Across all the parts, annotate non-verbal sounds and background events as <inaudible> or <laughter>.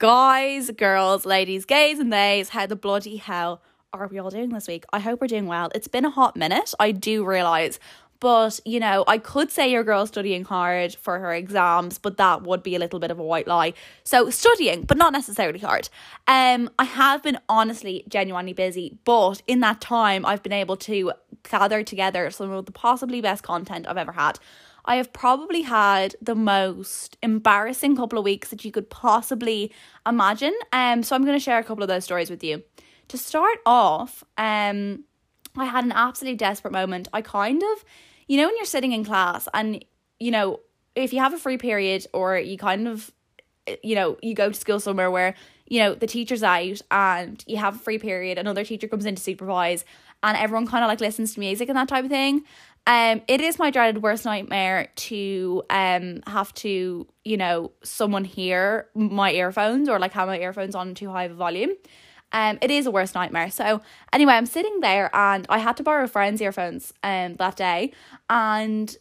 Guys, girls, ladies, gays, and theys, how the bloody hell are we all doing this week? I hope we're doing well. It's been a hot minute, I do realise. But, you know, I could say your girl's studying hard for her exams, but that would be a little bit of a white lie. So, studying, but not necessarily hard. Um, I have been honestly genuinely busy, but in that time, I've been able to gather together some of the possibly best content I've ever had. I have probably had the most embarrassing couple of weeks that you could possibly imagine. Um, so I'm going to share a couple of those stories with you. To start off, um, I had an absolutely desperate moment. I kind of, you know, when you're sitting in class and, you know, if you have a free period or you kind of, you know, you go to school somewhere where, you know, the teacher's out and you have a free period, another teacher comes in to supervise and everyone kind of like listens to music and that type of thing. Um, it is my dreaded worst nightmare to um have to, you know, someone hear my earphones or like have my earphones on too high of a volume. Um, it is a worst nightmare. So anyway, I'm sitting there and I had to borrow a friend's earphones um that day and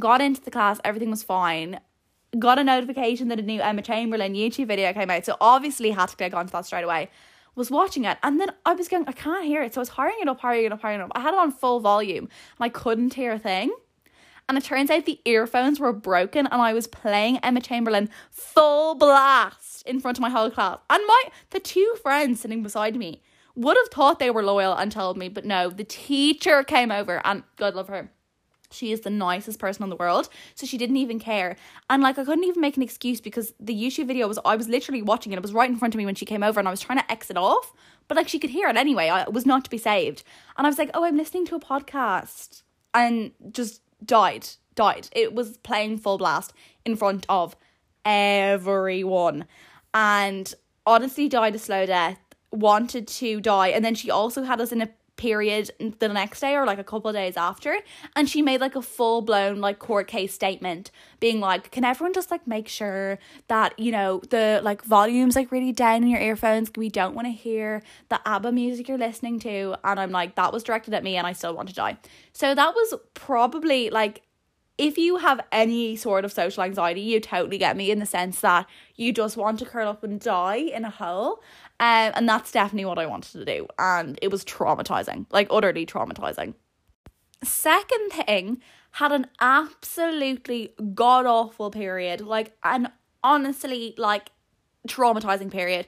got into the class, everything was fine. Got a notification that a new Emma Chamberlain YouTube video came out. So obviously had to click onto that straight away was watching it and then I was going, I can't hear it. So I was hurrying it up, hurrying it up, hurrying it up. I had it on full volume and I couldn't hear a thing. And it turns out the earphones were broken and I was playing Emma Chamberlain full blast in front of my whole class. And my the two friends sitting beside me would have thought they were loyal and told me, but no, the teacher came over and God love her she is the nicest person in the world. So she didn't even care. And like I couldn't even make an excuse because the YouTube video was I was literally watching it. It was right in front of me when she came over and I was trying to exit off. But like she could hear it anyway. I, was not to be saved. And I was like, oh, I'm listening to a podcast. And just died. Died. It was playing full blast in front of everyone. And honestly died a slow death. Wanted to die. And then she also had us in a period the next day or like a couple of days after and she made like a full blown like court case statement being like can everyone just like make sure that you know the like volumes like really down in your earphones? We don't want to hear the ABBA music you're listening to. And I'm like that was directed at me and I still want to die. So that was probably like if you have any sort of social anxiety, you totally get me in the sense that you just want to curl up and die in a hole. Um, and that's definitely what I wanted to do. And it was traumatizing, like utterly traumatizing. Second thing, had an absolutely god awful period, like an honestly like traumatizing period.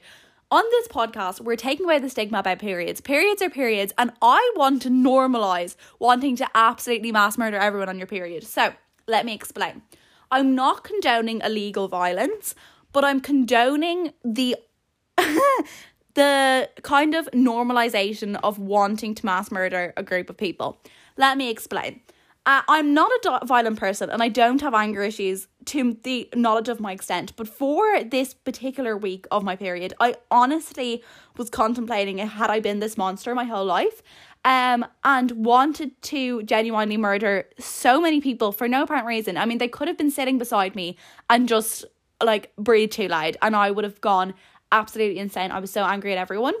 On this podcast, we're taking away the stigma about periods. Periods are periods, and I want to normalize wanting to absolutely mass murder everyone on your period. So, let me explain. I'm not condoning illegal violence, but I'm condoning the <laughs> the kind of normalization of wanting to mass murder a group of people. Let me explain. Uh, I'm not a violent person and I don't have anger issues to the knowledge of my extent. But for this particular week of my period, I honestly was contemplating had I been this monster my whole life um, and wanted to genuinely murder so many people for no apparent reason. I mean, they could have been sitting beside me and just like breathe too loud, and I would have gone absolutely insane. I was so angry at everyone.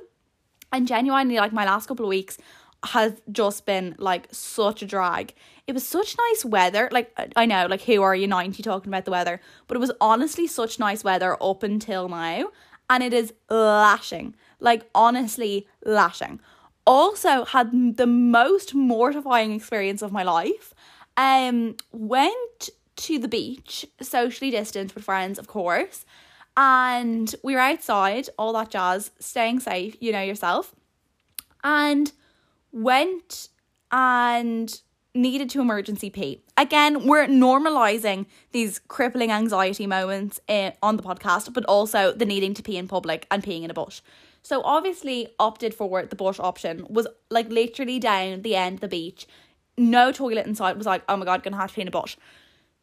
And genuinely, like my last couple of weeks has just been like such a drag. It was such nice weather. Like I know, like who are you 90 talking about the weather? But it was honestly such nice weather up until now. And it is lashing. Like honestly lashing. Also had the most mortifying experience of my life. Um went to the beach, socially distanced with friends, of course. And we were outside, all that jazz, staying safe, you know yourself. And went and needed to emergency pee. Again, we're normalizing these crippling anxiety moments in, on the podcast, but also the needing to pee in public and peeing in a bush. So obviously opted for the bush option was like literally down the end of the beach. No toilet inside was like, oh my god, gonna have to pee in a bush.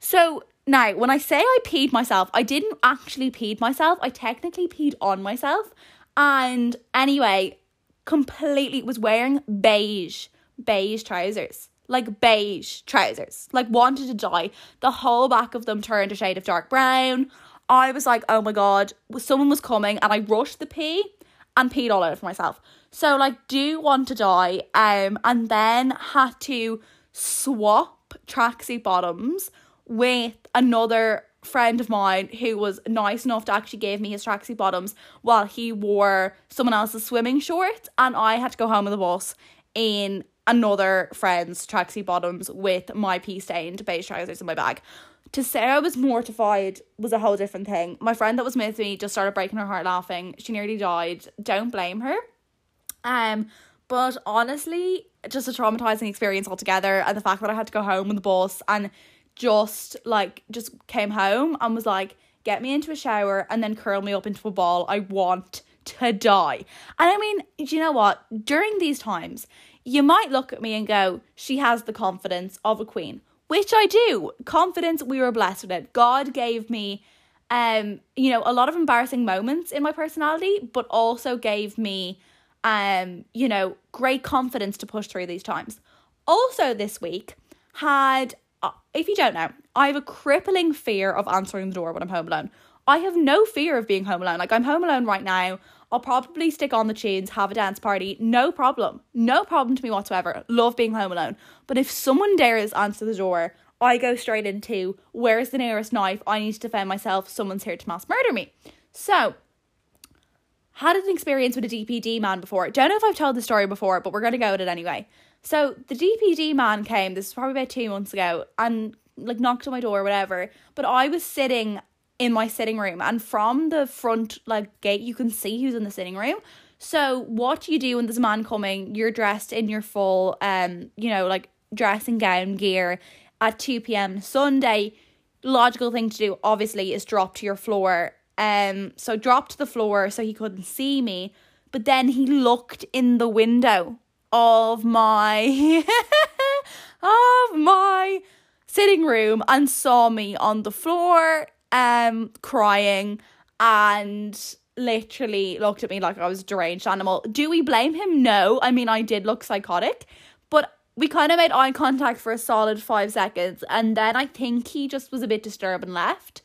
So now, when I say I peed myself, I didn't actually peed myself. I technically peed on myself. And anyway, completely was wearing beige, beige trousers. Like beige trousers. Like wanted to die. The whole back of them turned a shade of dark brown. I was like, oh my god, someone was coming and I rushed the pee and peed all over myself. So like do want to die. Um and then had to swap tracksuit bottoms with another friend of mine who was nice enough to actually give me his tracksuit bottoms while he wore someone else's swimming shorts and I had to go home on the bus in another friend's tracksuit bottoms with my pee stained beige trousers in my bag. To say I was mortified was a whole different thing. My friend that was with me just started breaking her heart laughing. She nearly died. Don't blame her. Um, but honestly, just a traumatizing experience altogether. And the fact that I had to go home on the bus and just like just came home and was like, get me into a shower and then curl me up into a ball. I want to die. And I mean, do you know what? During these times, you might look at me and go, she has the confidence of a queen, which I do. Confidence, we were blessed with it. God gave me um, you know, a lot of embarrassing moments in my personality, but also gave me um, you know, great confidence to push through these times. Also, this week had, if you don't know, I have a crippling fear of answering the door when I'm home alone. I have no fear of being home alone. Like, I'm home alone right now. I'll probably stick on the tunes, have a dance party, no problem. No problem to me whatsoever. Love being home alone. But if someone dares answer the door, I go straight into where's the nearest knife? I need to defend myself. Someone's here to mass murder me. So, had an experience with a DPD man before. Don't know if I've told the story before, but we're going to go with it anyway. So the DPD man came, this was probably about two months ago, and like knocked on my door or whatever. But I was sitting in my sitting room, and from the front like gate, you can see who's in the sitting room. So what do you do when there's a man coming? You're dressed in your full, um, you know, like dressing gown gear at two p.m. Sunday. Logical thing to do, obviously, is drop to your floor um, so dropped to the floor so he couldn't see me. But then he looked in the window of my <laughs> of my sitting room and saw me on the floor um crying and literally looked at me like I was a deranged animal. Do we blame him? No. I mean I did look psychotic, but we kind of made eye contact for a solid five seconds and then I think he just was a bit disturbed and left.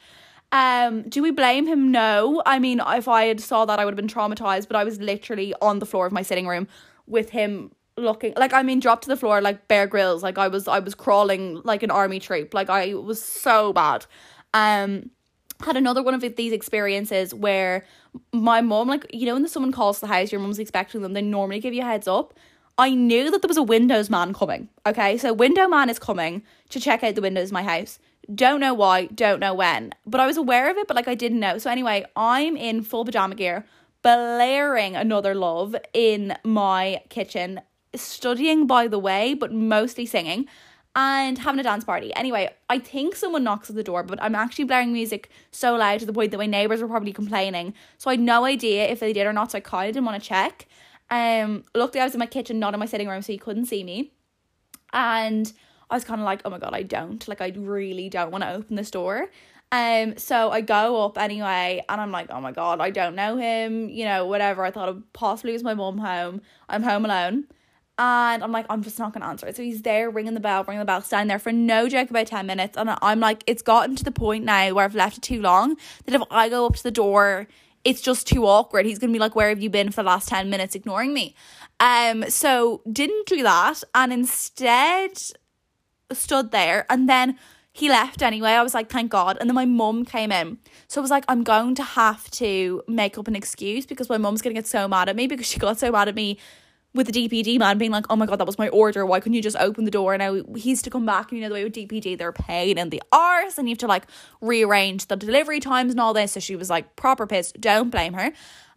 Um, do we blame him? No. I mean, if I had saw that, I would have been traumatized. But I was literally on the floor of my sitting room with him looking like I mean, dropped to the floor like Bear Grylls Like I was, I was crawling like an army troop. Like I was so bad. Um, had another one of these experiences where my mom, like you know, when someone calls the house, your mom's expecting them. They normally give you a heads up. I knew that there was a Windows man coming. Okay, so window man is coming to check out the windows my house. Don't know why, don't know when. But I was aware of it, but like I didn't know. So anyway, I'm in full pajama gear, blaring another love in my kitchen, studying by the way, but mostly singing and having a dance party. Anyway, I think someone knocks at the door, but I'm actually blaring music so loud to the point that my neighbours were probably complaining. So I had no idea if they did or not, so I kind of didn't want to check. Um, luckily I was in my kitchen, not in my sitting room, so you couldn't see me. And I was kind of like, oh my god, I don't like, I really don't want to open this door. Um, so I go up anyway, and I'm like, oh my god, I don't know him, you know, whatever. I thought it possibly was my mum home. I'm home alone. And I'm like, I'm just not gonna answer it. So he's there ringing the bell, ringing the bell, standing there for no joke about 10 minutes. And I'm like, it's gotten to the point now where I've left it too long that if I go up to the door, it's just too awkward. He's gonna be like, Where have you been for the last 10 minutes ignoring me? Um, so didn't do that, and instead stood there and then he left anyway. I was like, thank God. And then my mum came in. So I was like, I'm going to have to make up an excuse because my mum's going to get so mad at me because she got so mad at me with the DPD man being like, oh my God, that was my order. Why couldn't you just open the door? And now he's to come back. And you know, the way with DPD, they're pain in the arse and you have to like rearrange the delivery times and all this. So she was like, proper pissed. Don't blame her.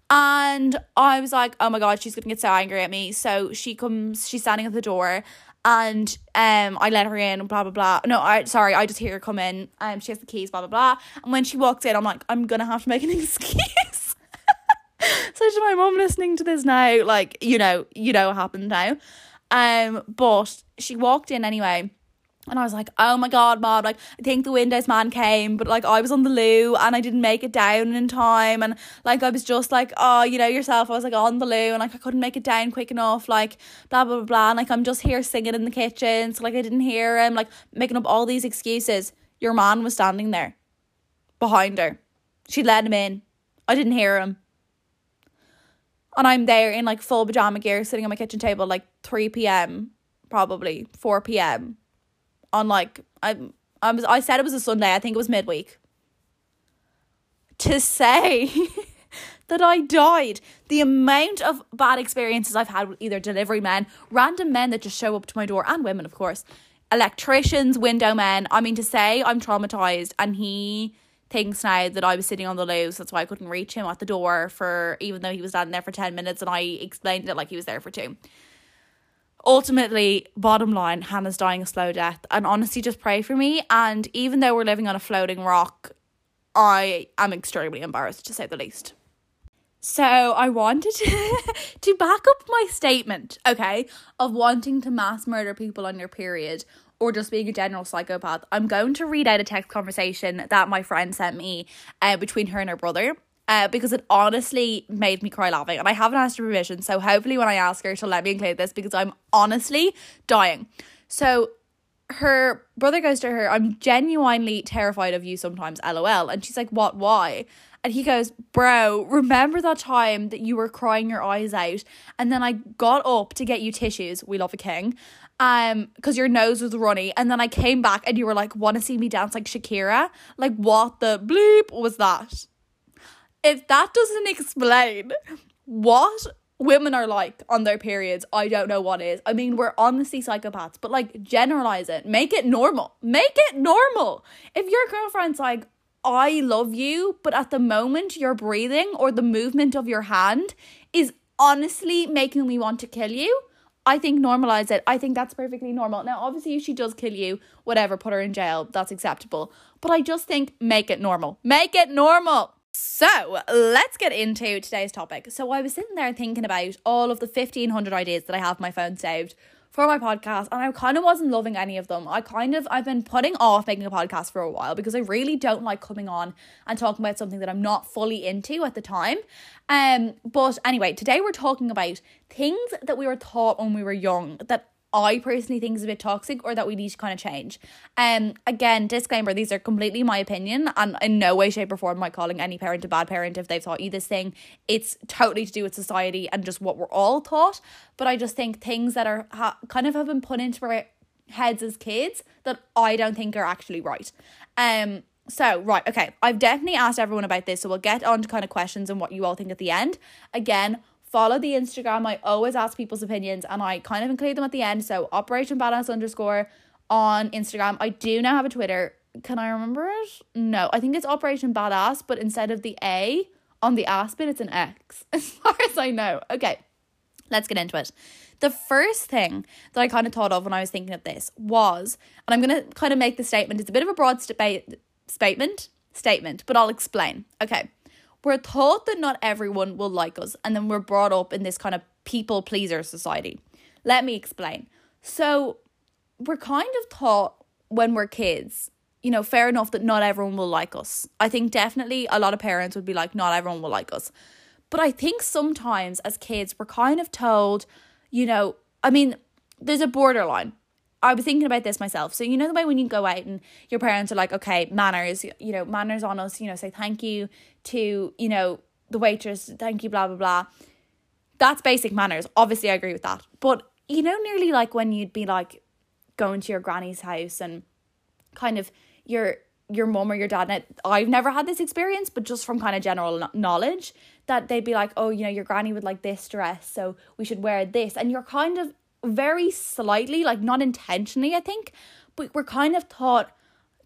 And I was like, oh my God, she's going to get so angry at me. So she comes, she's standing at the door and um I let her in blah blah blah. No, I sorry, I just hear her come in. Um she has the keys, blah blah blah. And when she walks in, I'm like, I'm gonna have to make an <laughs> excuse. <laughs> so to my mom listening to this now, like, you know, you know what happened now. Um, but she walked in anyway and I was like, oh my god, mom, like I think the Windows man came, but like I was on the loo and I didn't make it down in time. And like I was just like, oh, you know yourself, I was like on the loo and like I couldn't make it down quick enough, like blah blah blah blah. And like I'm just here singing in the kitchen, so like I didn't hear him, like making up all these excuses. Your man was standing there behind her. She let him in. I didn't hear him. And I'm there in like full pajama gear sitting on my kitchen table like 3 p.m. probably 4 p.m on like I I was I said it was a Sunday. I think it was midweek. to say <laughs> that I died. The amount of bad experiences I've had with either delivery men, random men that just show up to my door, and women, of course, electricians, window men. I mean, to say I'm traumatized, and he thinks now that I was sitting on the loose. That's why I couldn't reach him at the door for even though he was standing there for 10 minutes and I explained it like he was there for two. Ultimately, bottom line, Hannah's dying a slow death. And honestly, just pray for me. And even though we're living on a floating rock, I am extremely embarrassed to say the least. So I wanted to, <laughs> to back up my statement, okay, of wanting to mass murder people on your period or just being a general psychopath. I'm going to read out a text conversation that my friend sent me uh, between her and her brother. Uh, because it honestly made me cry laughing. And I haven't asked her permission, so hopefully when I ask her, she'll let me include this because I'm honestly dying. So her brother goes to her, I'm genuinely terrified of you sometimes, lol. And she's like, What? Why? And he goes, Bro, remember that time that you were crying your eyes out? And then I got up to get you tissues. We love a king um because your nose was runny and then i came back and you were like want to see me dance like shakira like what the bleep was that if that doesn't explain what women are like on their periods i don't know what is i mean we're honestly psychopaths but like generalize it make it normal make it normal if your girlfriend's like i love you but at the moment you're breathing or the movement of your hand is honestly making me want to kill you I think normalize it. I think that's perfectly normal. Now, obviously, if she does kill you, whatever, put her in jail, that's acceptable. But I just think make it normal. Make it normal. So let's get into today's topic. So I was sitting there thinking about all of the 1500 ideas that I have my phone saved for my podcast and I kind of wasn't loving any of them. I kind of I've been putting off making a podcast for a while because I really don't like coming on and talking about something that I'm not fully into at the time. Um but anyway, today we're talking about things that we were taught when we were young that I personally think is a bit toxic or that we need to kind of change. Um, again, disclaimer: these are completely my opinion, and in no way, shape, or form am I calling any parent a bad parent if they've taught you this thing. It's totally to do with society and just what we're all taught. But I just think things that are ha- kind of have been put into our heads as kids that I don't think are actually right. Um. So, right, okay. I've definitely asked everyone about this, so we'll get on to kind of questions and what you all think at the end. Again, follow the Instagram. I always ask people's opinions and I kind of include them at the end. So Operation Badass underscore on Instagram. I do now have a Twitter. Can I remember it? No, I think it's Operation Badass, but instead of the A on the Aspen, it's an X, <laughs> as far as I know. Okay, let's get into it. The first thing that I kind of thought of when I was thinking of this was, and I'm going to kind of make the statement, it's a bit of a broad st- statement, statement, but I'll explain. Okay we're taught that not everyone will like us, and then we're brought up in this kind of people pleaser society. Let me explain. So, we're kind of taught when we're kids, you know, fair enough that not everyone will like us. I think definitely a lot of parents would be like, not everyone will like us. But I think sometimes as kids, we're kind of told, you know, I mean, there's a borderline. I was thinking about this myself. So you know the way when you go out and your parents are like, okay, manners, you know, manners on us, you know, say thank you to, you know, the waitress, thank you, blah blah blah. That's basic manners. Obviously I agree with that. But you know, nearly like when you'd be like going to your granny's house and kind of your your mom or your dad now, I've never had this experience, but just from kind of general knowledge, that they'd be like, oh, you know, your granny would like this dress, so we should wear this. And you're kind of very slightly, like not intentionally, I think, but we're kind of taught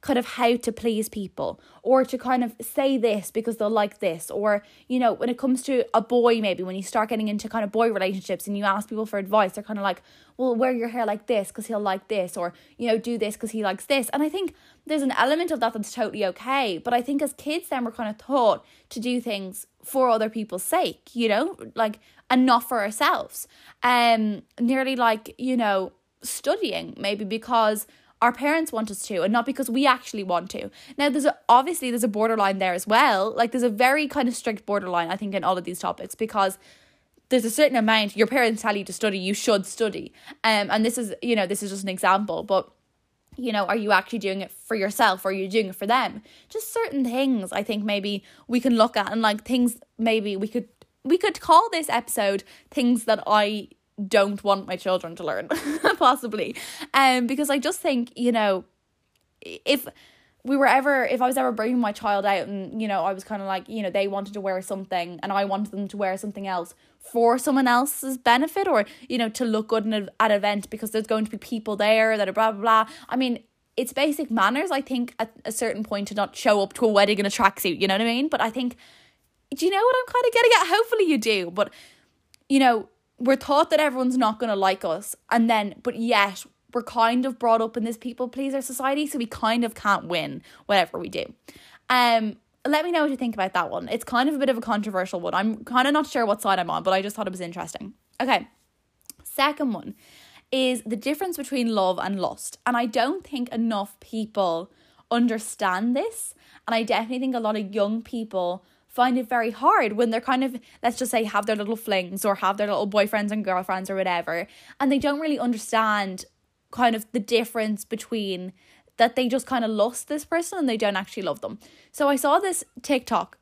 kind of how to please people or to kind of say this because they'll like this or you know when it comes to a boy maybe when you start getting into kind of boy relationships and you ask people for advice they're kind of like well wear your hair like this because he'll like this or you know do this because he likes this. And i think there's an element of that that's totally okay but i think as kids then we're kind of taught to do things for other people's sake you know? Like and not for ourselves. Um, nearly like, you know, studying maybe because our parents want us to and not because we actually want to. Now there's a, obviously there's a borderline there as well. Like there's a very kind of strict borderline I think in all of these topics because there's a certain amount your parents tell you to study, you should study. Um and this is, you know, this is just an example, but you know, are you actually doing it for yourself or are you doing it for them? Just certain things I think maybe we can look at and like things maybe we could we could call this episode things that I don't want my children to learn, <laughs> possibly. Um, because I just think, you know, if we were ever if I was ever bringing my child out and you know I was kind of like you know they wanted to wear something and I wanted them to wear something else for someone else's benefit or you know to look good at an event because there's going to be people there that are blah blah blah I mean it's basic manners I think at a certain point to not show up to a wedding in a tracksuit you know what I mean but I think do you know what I'm kind of getting at hopefully you do but you know we're taught that everyone's not going to like us and then but yet we're kind of brought up in this people pleaser society, so we kind of can't win whatever we do. Um, let me know what you think about that one. It's kind of a bit of a controversial one. I'm kind of not sure what side I'm on, but I just thought it was interesting. Okay. Second one is the difference between love and lust. And I don't think enough people understand this. And I definitely think a lot of young people find it very hard when they're kind of, let's just say, have their little flings or have their little boyfriends and girlfriends or whatever. And they don't really understand kind of the difference between that they just kind of lost this person and they don't actually love them. So I saw this TikTok.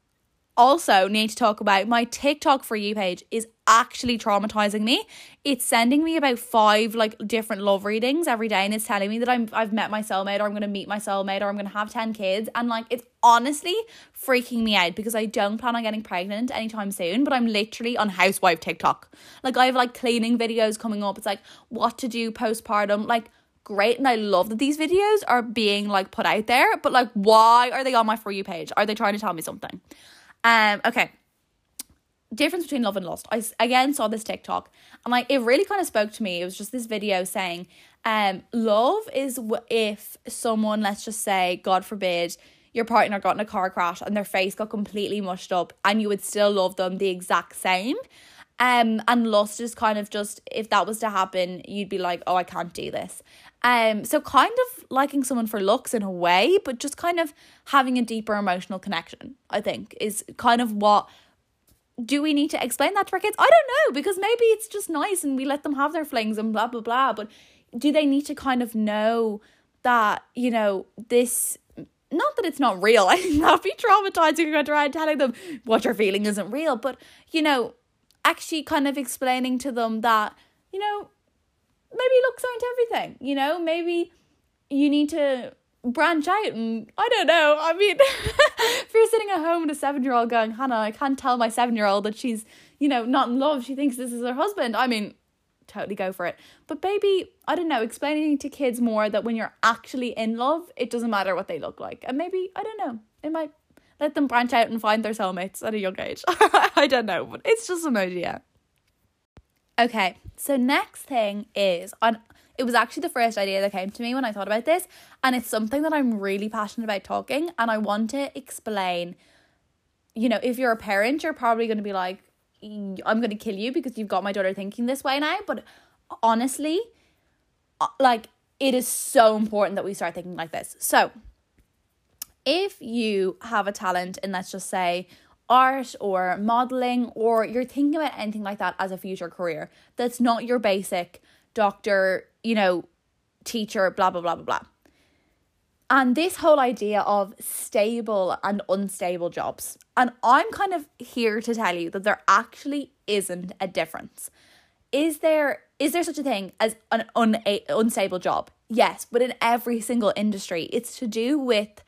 Also, need to talk about my TikTok for you page is actually traumatizing me. It's sending me about five like different love readings every day, and it's telling me that I'm I've met my soulmate, or I'm gonna meet my soulmate, or I'm gonna have ten kids, and like it's honestly freaking me out because I don't plan on getting pregnant anytime soon. But I'm literally on housewife TikTok. Like I have like cleaning videos coming up. It's like what to do postpartum, like great and I love that these videos are being like put out there, but like why are they on my for you page? Are they trying to tell me something? Um okay. Difference between love and lust. I again saw this TikTok and like it really kind of spoke to me. It was just this video saying um love is if someone let's just say god forbid your partner got in a car crash and their face got completely mushed up and you would still love them the exact same. Um, and lust is kind of just if that was to happen, you'd be like, oh, I can't do this. Um, so kind of liking someone for looks in a way, but just kind of having a deeper emotional connection, I think, is kind of what do we need to explain that to our kids? I don't know, because maybe it's just nice and we let them have their flings and blah blah blah. But do they need to kind of know that, you know, this not that it's not real. <laughs> I think that'd be traumatizing going around telling them what you're feeling isn't real, but you know, actually kind of explaining to them that, you know, maybe looks aren't everything, you know? Maybe you need to branch out and I don't know. I mean, <laughs> if you're sitting at home with a seven year old going, Hannah, I can't tell my seven year old that she's, you know, not in love. She thinks this is her husband. I mean, totally go for it. But maybe, I don't know, explaining to kids more that when you're actually in love, it doesn't matter what they look like. And maybe, I don't know, it might let them branch out and find their soulmates at a young age. <laughs> I don't know, but it's just an idea. Okay, so next thing is on it was actually the first idea that came to me when I thought about this, and it's something that I'm really passionate about talking, and I want to explain. You know, if you're a parent, you're probably going to be like, I'm going to kill you because you've got my daughter thinking this way now. But honestly, uh, like, it is so important that we start thinking like this. So, if you have a talent in, let's just say, art or modeling or you're thinking about anything like that as a future career that's not your basic doctor, you know, teacher, blah, blah, blah, blah, blah. And this whole idea of stable and unstable jobs. And I'm kind of here to tell you that there actually isn't a difference. Is there is there such a thing as an un- unstable job? Yes, but in every single industry, it's to do with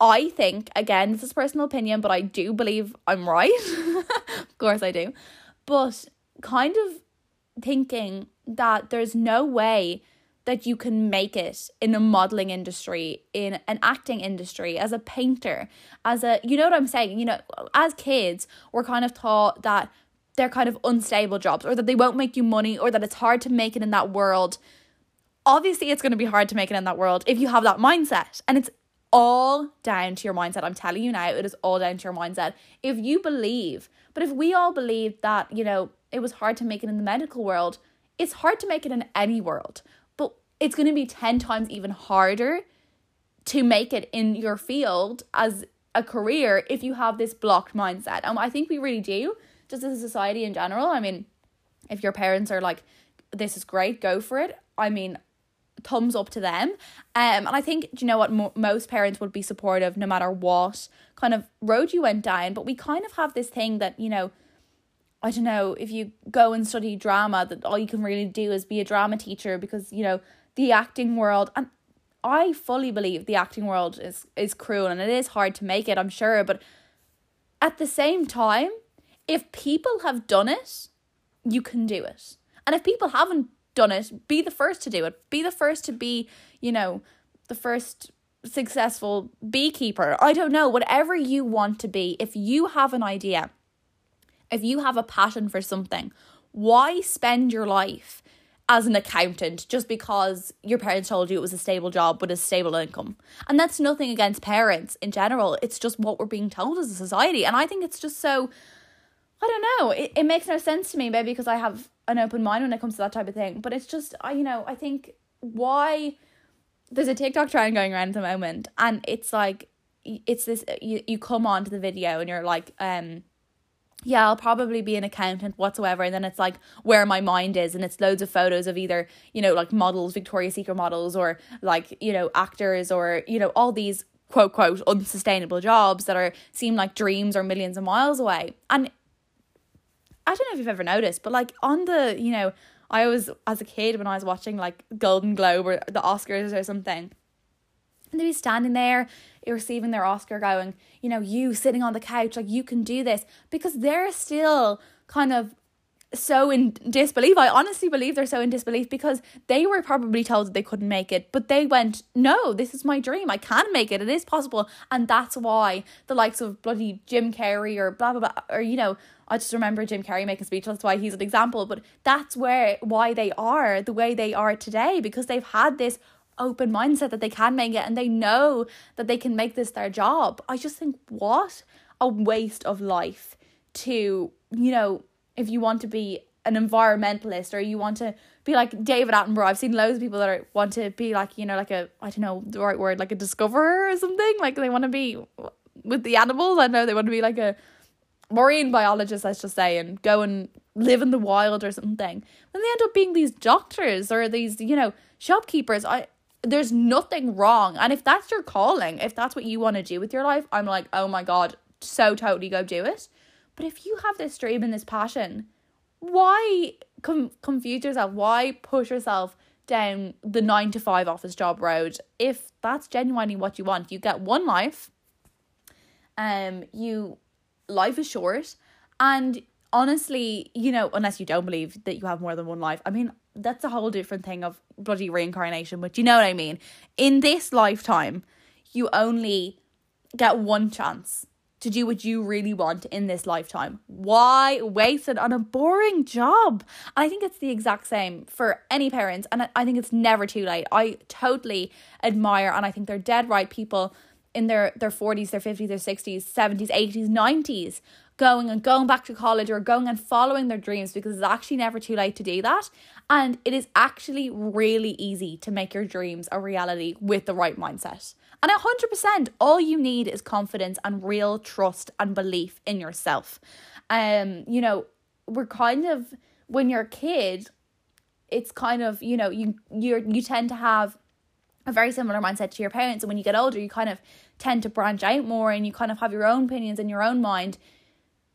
I think, again, this is personal opinion, but I do believe I'm right. <laughs> of course I do. But kind of thinking that there's no way that you can make it in a modeling industry, in an acting industry, as a painter, as a, you know what I'm saying? You know, as kids, we're kind of taught that they're kind of unstable jobs or that they won't make you money or that it's hard to make it in that world. Obviously, it's going to be hard to make it in that world if you have that mindset. And it's all down to your mindset. I'm telling you now, it is all down to your mindset. If you believe, but if we all believe that, you know, it was hard to make it in the medical world, it's hard to make it in any world, but it's going to be 10 times even harder to make it in your field as a career if you have this blocked mindset. And I think we really do, just as a society in general. I mean, if your parents are like, this is great, go for it. I mean, thumbs up to them. Um, and I think, you know what, mo- most parents would be supportive no matter what kind of road you went down. But we kind of have this thing that, you know, I don't know, if you go and study drama, that all you can really do is be a drama teacher because, you know, the acting world, and I fully believe the acting world is is cruel and it is hard to make it, I'm sure, but at the same time, if people have done it, you can do it. And if people haven't done it, be the first to do it. Be the first to be, you know, the first successful beekeeper. I don't know, whatever you want to be. If you have an idea, if you have a passion for something, why spend your life as an accountant just because your parents told you it was a stable job with a stable income. And that's nothing against parents in general. It's just what we're being told as a society. And I think it's just so I don't know. It, it makes no sense to me, maybe because I have an open mind when it comes to that type of thing. But it's just I you know, I think why there's a TikTok trend going around at the moment and it's like it's this you, you come onto the video and you're like um yeah, I'll probably be an accountant whatsoever. And then it's like where my mind is. And it's loads of photos of either, you know, like models, Victoria's Secret models, or like, you know, actors, or, you know, all these quote, quote, unsustainable jobs that are seem like dreams or millions of miles away. And I don't know if you've ever noticed, but like on the, you know, I was, as a kid, when I was watching like Golden Globe or the Oscars or something, and they'd be standing there receiving their Oscar going, you know, you sitting on the couch, like you can do this because they're still kind of so in disbelief. I honestly believe they're so in disbelief because they were probably told that they couldn't make it, but they went, No, this is my dream. I can make it. It is possible. And that's why the likes of bloody Jim Carrey or blah blah blah or you know, I just remember Jim Carrey making a speech, that's why he's an example. But that's where why they are the way they are today, because they've had this open mindset that they can make it and they know that they can make this their job. I just think what a waste of life to, you know, if you want to be an environmentalist or you want to be like David Attenborough. I've seen loads of people that are, want to be like, you know, like a I don't know the right word, like a discoverer or something. Like they want to be with the animals. I know they want to be like a marine biologist, let's just say, and go and live in the wild or something. Then they end up being these doctors or these, you know, shopkeepers. I there's nothing wrong. And if that's your calling, if that's what you want to do with your life, I'm like, oh my God, so totally go do it. But if you have this dream and this passion, why com- confuse yourself? Why push yourself down the nine to five office job road? If that's genuinely what you want, you get one life. Um, you life is short, and honestly, you know, unless you don't believe that you have more than one life, I mean, that's a whole different thing of bloody reincarnation, but you know what I mean. In this lifetime, you only get one chance to do what you really want in this lifetime. Why waste it on a boring job? I think it's the exact same for any parents, and I think it's never too late. I totally admire, and I think they're dead right people in their their 40s, their 50s, their 60s, 70s, 80s, 90s going and going back to college or going and following their dreams because it's actually never too late to do that. And it is actually really easy to make your dreams a reality with the right mindset. And 100%, all you need is confidence and real trust and belief in yourself. Um, you know, we're kind of when you're a kid, it's kind of, you know, you you you tend to have a very similar mindset to your parents and when you get older, you kind of tend to branch out more and you kind of have your own opinions in your own mind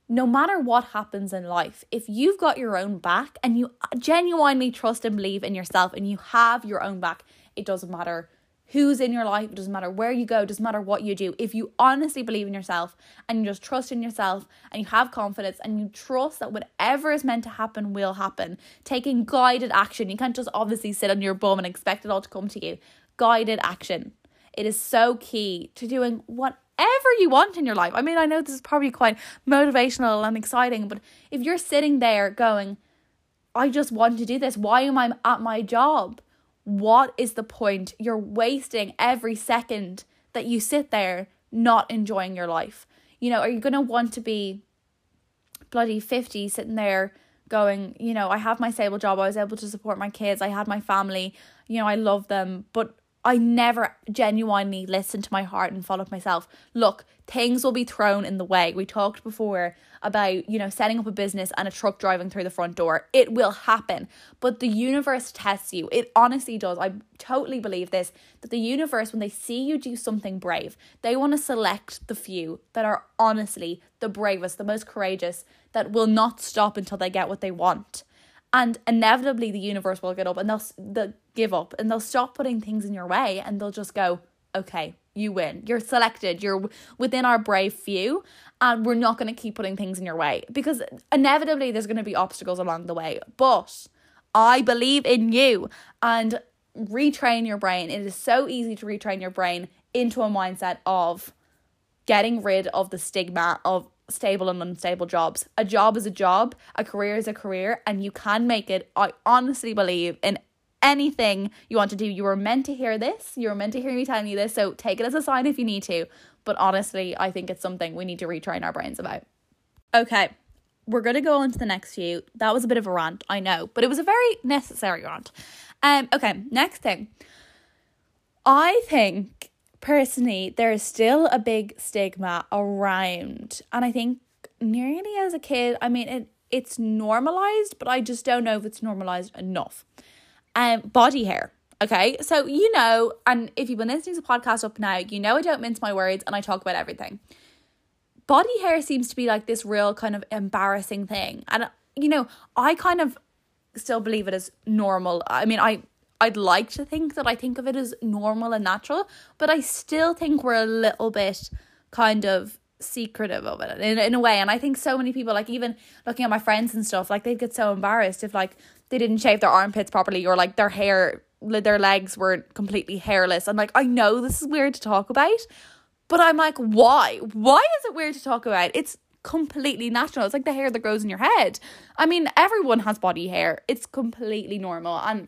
no matter what happens in life, if you've got your own back and you genuinely trust and believe in yourself and you have your own back, it doesn't matter who's in your life, it doesn't matter where you go, it doesn't matter what you do. If you honestly believe in yourself and you just trust in yourself and you have confidence and you trust that whatever is meant to happen will happen, taking guided action, you can't just obviously sit on your bum and expect it all to come to you. Guided action. It is so key to doing whatever you want in your life. I mean, I know this is probably quite motivational and exciting, but if you're sitting there going, I just want to do this, why am I at my job? What is the point? You're wasting every second that you sit there not enjoying your life. You know, are you going to want to be bloody 50 sitting there going, you know, I have my stable job, I was able to support my kids, I had my family, you know, I love them, but I never genuinely listen to my heart and follow myself. Look, things will be thrown in the way. We talked before about, you know, setting up a business and a truck driving through the front door. It will happen. But the universe tests you. It honestly does. I totally believe this that the universe, when they see you do something brave, they want to select the few that are honestly the bravest, the most courageous, that will not stop until they get what they want. And inevitably, the universe will get up and they'll, they'll give up and they'll stop putting things in your way and they'll just go, okay, you win. You're selected. You're within our brave few, and we're not going to keep putting things in your way because inevitably there's going to be obstacles along the way. But I believe in you and retrain your brain. It is so easy to retrain your brain into a mindset of getting rid of the stigma of stable and unstable jobs. A job is a job, a career is a career, and you can make it. I honestly believe in anything you want to do. You were meant to hear this. You were meant to hear me telling you this. So take it as a sign if you need to. But honestly, I think it's something we need to retrain our brains about. Okay, we're going to go on to the next few. That was a bit of a rant, I know, but it was a very necessary rant. Um, okay, next thing. I think personally there is still a big stigma around, and I think nearly as a kid, I mean it it's normalized, but I just don't know if it's normalized enough um, body hair. Okay, so you know, and if you've been listening to the podcast up now, you know I don't mince my words and I talk about everything. Body hair seems to be like this real kind of embarrassing thing, and you know, I kind of still believe it as normal. I mean, I I'd like to think that I think of it as normal and natural, but I still think we're a little bit kind of secretive of it in, in a way. And I think so many people, like even looking at my friends and stuff, like they'd get so embarrassed if like they didn't shave their armpits properly or like their hair their legs weren't completely hairless. And like I know this is weird to talk about but I'm like why? Why is it weird to talk about? It's completely natural. It's like the hair that grows in your head. I mean everyone has body hair. It's completely normal. And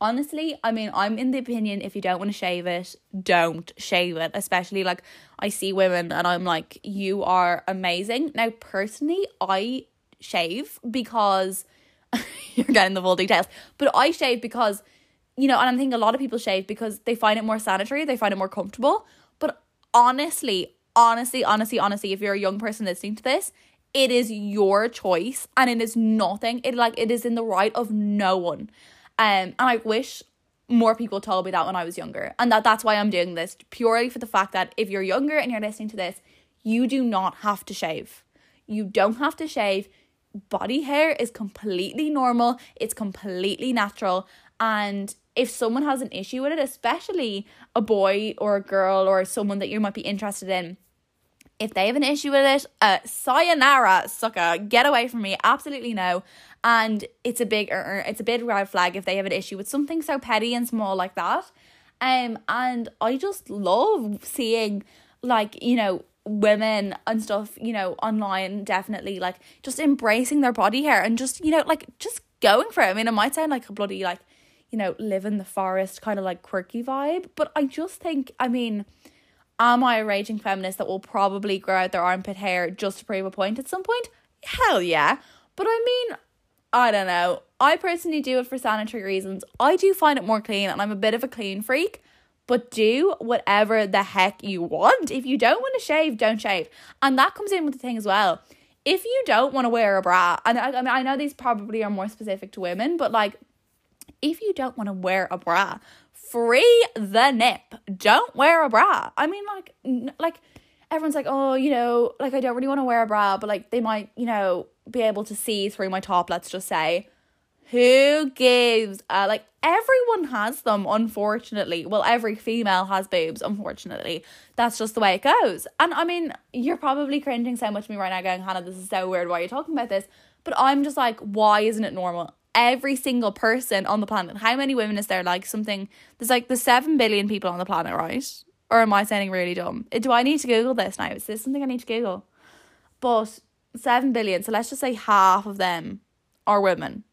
honestly I mean I'm in the opinion if you don't want to shave it don't shave it especially like I see women and I'm like you are amazing now personally I shave because <laughs> you're getting the full details. But I shave because, you know, and I think a lot of people shave because they find it more sanitary, they find it more comfortable. But honestly, honestly, honestly, honestly, if you're a young person listening to this, it is your choice and it is nothing. It like it is in the right of no one. Um, and I wish more people told me that when I was younger. And that that's why I'm doing this purely for the fact that if you're younger and you're listening to this, you do not have to shave. You don't have to shave body hair is completely normal, it's completely natural. And if someone has an issue with it, especially a boy or a girl or someone that you might be interested in, if they have an issue with it, uh, sayonara, sucker, get away from me. Absolutely no. And it's a big, uh, it's a big red flag if they have an issue with something so petty and small like that. Um, and I just love seeing, like you know, women and stuff, you know, online definitely like just embracing their body hair and just, you know, like just going for it. I mean, it might sound like a bloody like, you know, live in the forest kind of like quirky vibe, but I just think, I mean, am I a raging feminist that will probably grow out their armpit hair just to prove a point at some point? Hell yeah. But I mean, I don't know. I personally do it for sanitary reasons. I do find it more clean and I'm a bit of a clean freak but do whatever the heck you want. If you don't want to shave, don't shave. And that comes in with the thing as well. If you don't want to wear a bra, and I, I mean, I know these probably are more specific to women, but like, if you don't want to wear a bra, free the nip. Don't wear a bra. I mean, like, n- like everyone's like, oh, you know, like I don't really want to wear a bra, but like they might, you know, be able to see through my top. Let's just say who gives uh like everyone has them unfortunately well every female has boobs unfortunately that's just the way it goes and i mean you're probably cringing so much to me right now going hannah this is so weird why are you talking about this but i'm just like why isn't it normal every single person on the planet how many women is there like something there's like the 7 billion people on the planet right or am i sounding really dumb uh, do i need to google this now is this something i need to google but 7 billion so let's just say half of them are women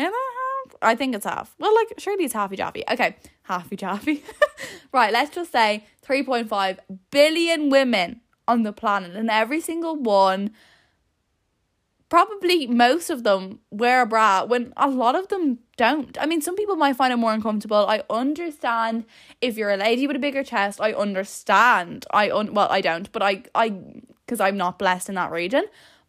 Am I half? I think it's half. Well, like, surely it's halfy jaffy. Okay, halfy jaffy. <laughs> right, let's just say 3.5 billion women on the planet, and every single one, probably most of them, wear a bra when a lot of them don't. I mean, some people might find it more uncomfortable. I understand if you're a lady with a bigger chest, I understand. I un- well, I don't, but I I because I'm not blessed in that region.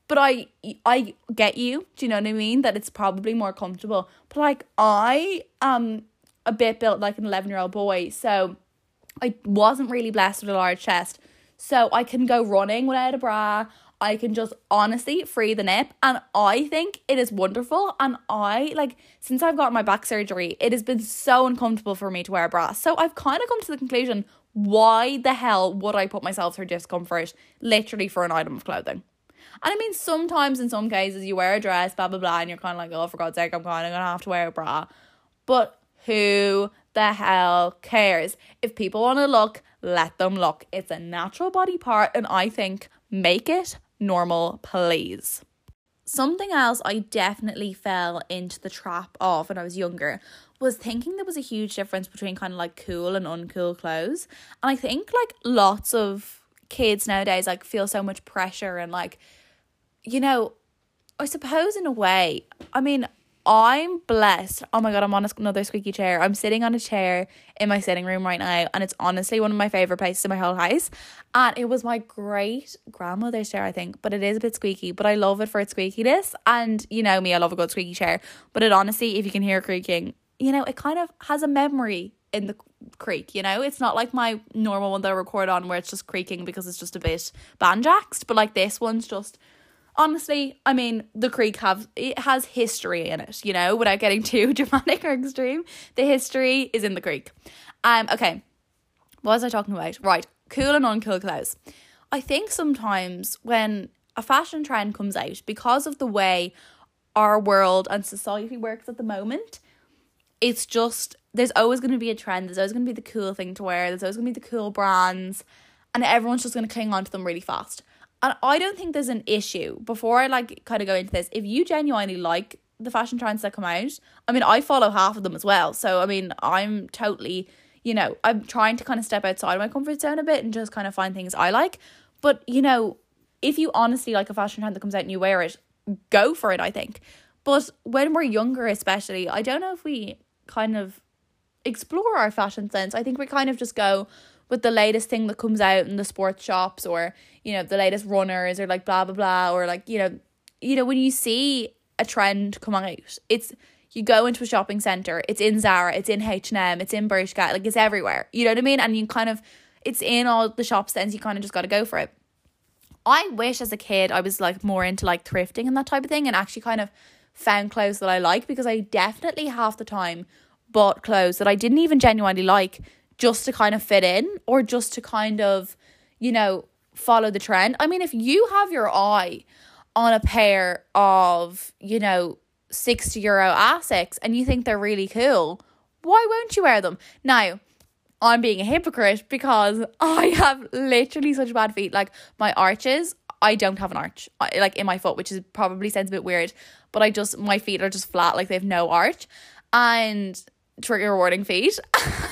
But I I get you. Do you know what I mean? That it's probably more comfortable. But like I am a bit built like an 11 year old boy, so I wasn't really blessed with a large chest. So I can go running without a bra. I can just honestly free the nip. And I think it is wonderful. And I, like, since I've got my back surgery, it has been so uncomfortable for me to wear a bra. So I've kind of come to the conclusion why the hell would I put myself through discomfort literally for an item of clothing? And I mean, sometimes in some cases you wear a dress, blah, blah, blah, and you're kind of like, oh, for God's sake, I'm kind of going to have to wear a bra. But who the hell cares? If people want to look, let them look. It's a natural body part, and I think make it normal, please. Something else I definitely fell into the trap of when I was younger was thinking there was a huge difference between kind of like cool and uncool clothes. And I think like lots of kids nowadays like feel so much pressure and like you know, I suppose in a way, I mean, I'm blessed. Oh my god, I'm on another squeaky chair. I'm sitting on a chair in my sitting room right now, and it's honestly one of my favorite places in my whole house. And it was my great grandmother's chair, I think, but it is a bit squeaky. But I love it for its squeakiness. And you know me, I love a good squeaky chair. But it honestly, if you can hear creaking, you know, it kind of has a memory in the creak. You know, it's not like my normal one that I record on where it's just creaking because it's just a bit banjaxed. But like this one's just honestly, I mean, the creak have it has history in it, you know, without getting <laughs> too <laughs> dramatic or extreme. The history is in the creak. Um, okay. What was I talking about? Right, cool and uncool clothes. I think sometimes when a fashion trend comes out, because of the way our world and society works at the moment, it's just there's always going to be a trend. There's always going to be the cool thing to wear. There's always going to be the cool brands, and everyone's just going to cling on to them really fast. And I don't think there's an issue. Before I like kind of go into this, if you genuinely like the fashion trends that come out, I mean, I follow half of them as well. So I mean, I'm totally, you know, I'm trying to kind of step outside of my comfort zone a bit and just kind of find things I like. But you know, if you honestly like a fashion trend that comes out and you wear it, go for it. I think. But when we're younger, especially, I don't know if we kind of explore our fashion sense. I think we kind of just go, with the latest thing that comes out in the sports shops or you know the latest runners or like blah blah blah or like you know you know when you see a trend come out it's you go into a shopping center it's in Zara it's in H&M it's in Bershka like it's everywhere. You know what I mean? And you kind of it's in all the shops then you kind of just got to go for it. I wish as a kid I was like more into like thrifting and that type of thing and actually kind of found clothes that I like because I definitely half the time bought clothes that I didn't even genuinely like just to kind of fit in or just to kind of, you know, follow the trend. I mean, if you have your eye on a pair of, you know, 60 euro Asics and you think they're really cool, why won't you wear them? Now, I'm being a hypocrite because I have literally such bad feet. Like my arches, I don't have an arch like in my foot, which is probably sounds a bit weird, but I just my feet are just flat, like they have no arch, and trigger warning feet. <laughs>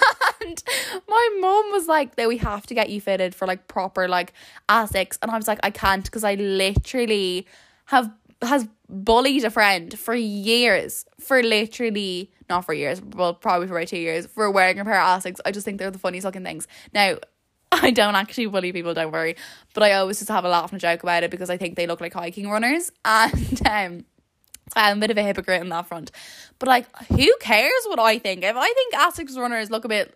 My mom was like, "No, we have to get you fitted for like proper like Asics," and I was like, "I can't," because I literally have has bullied a friend for years, for literally not for years, well probably for about two years, for wearing a pair of Asics. I just think they're the funniest looking things. Now, <laughs> I don't actually bully people, don't worry, but I always just have a laugh and a joke about it because I think they look like hiking runners, <laughs> and um. I'm a bit of a hypocrite in that front. But like, who cares what I think? If I think Asics runners look a bit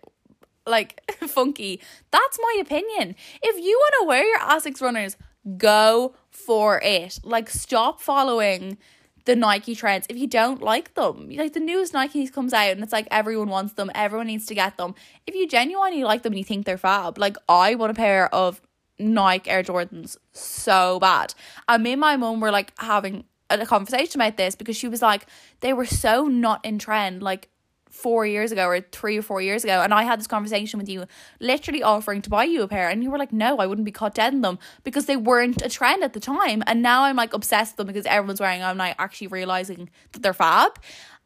like <laughs> funky. That's my opinion. If you want to wear your Asics runners, go for it. Like stop following the Nike trends if you don't like them. Like the newest Nikes comes out and it's like everyone wants them, everyone needs to get them. If you genuinely like them and you think they're fab, like I want a pair of Nike Air Jordans so bad. And me and my mum were like having a conversation about this because she was like, they were so not in trend. Like four years ago or three or four years ago and I had this conversation with you literally offering to buy you a pair and you were like no I wouldn't be caught dead in them because they weren't a trend at the time and now I'm like obsessed with them because everyone's wearing them and like actually realizing that they're fab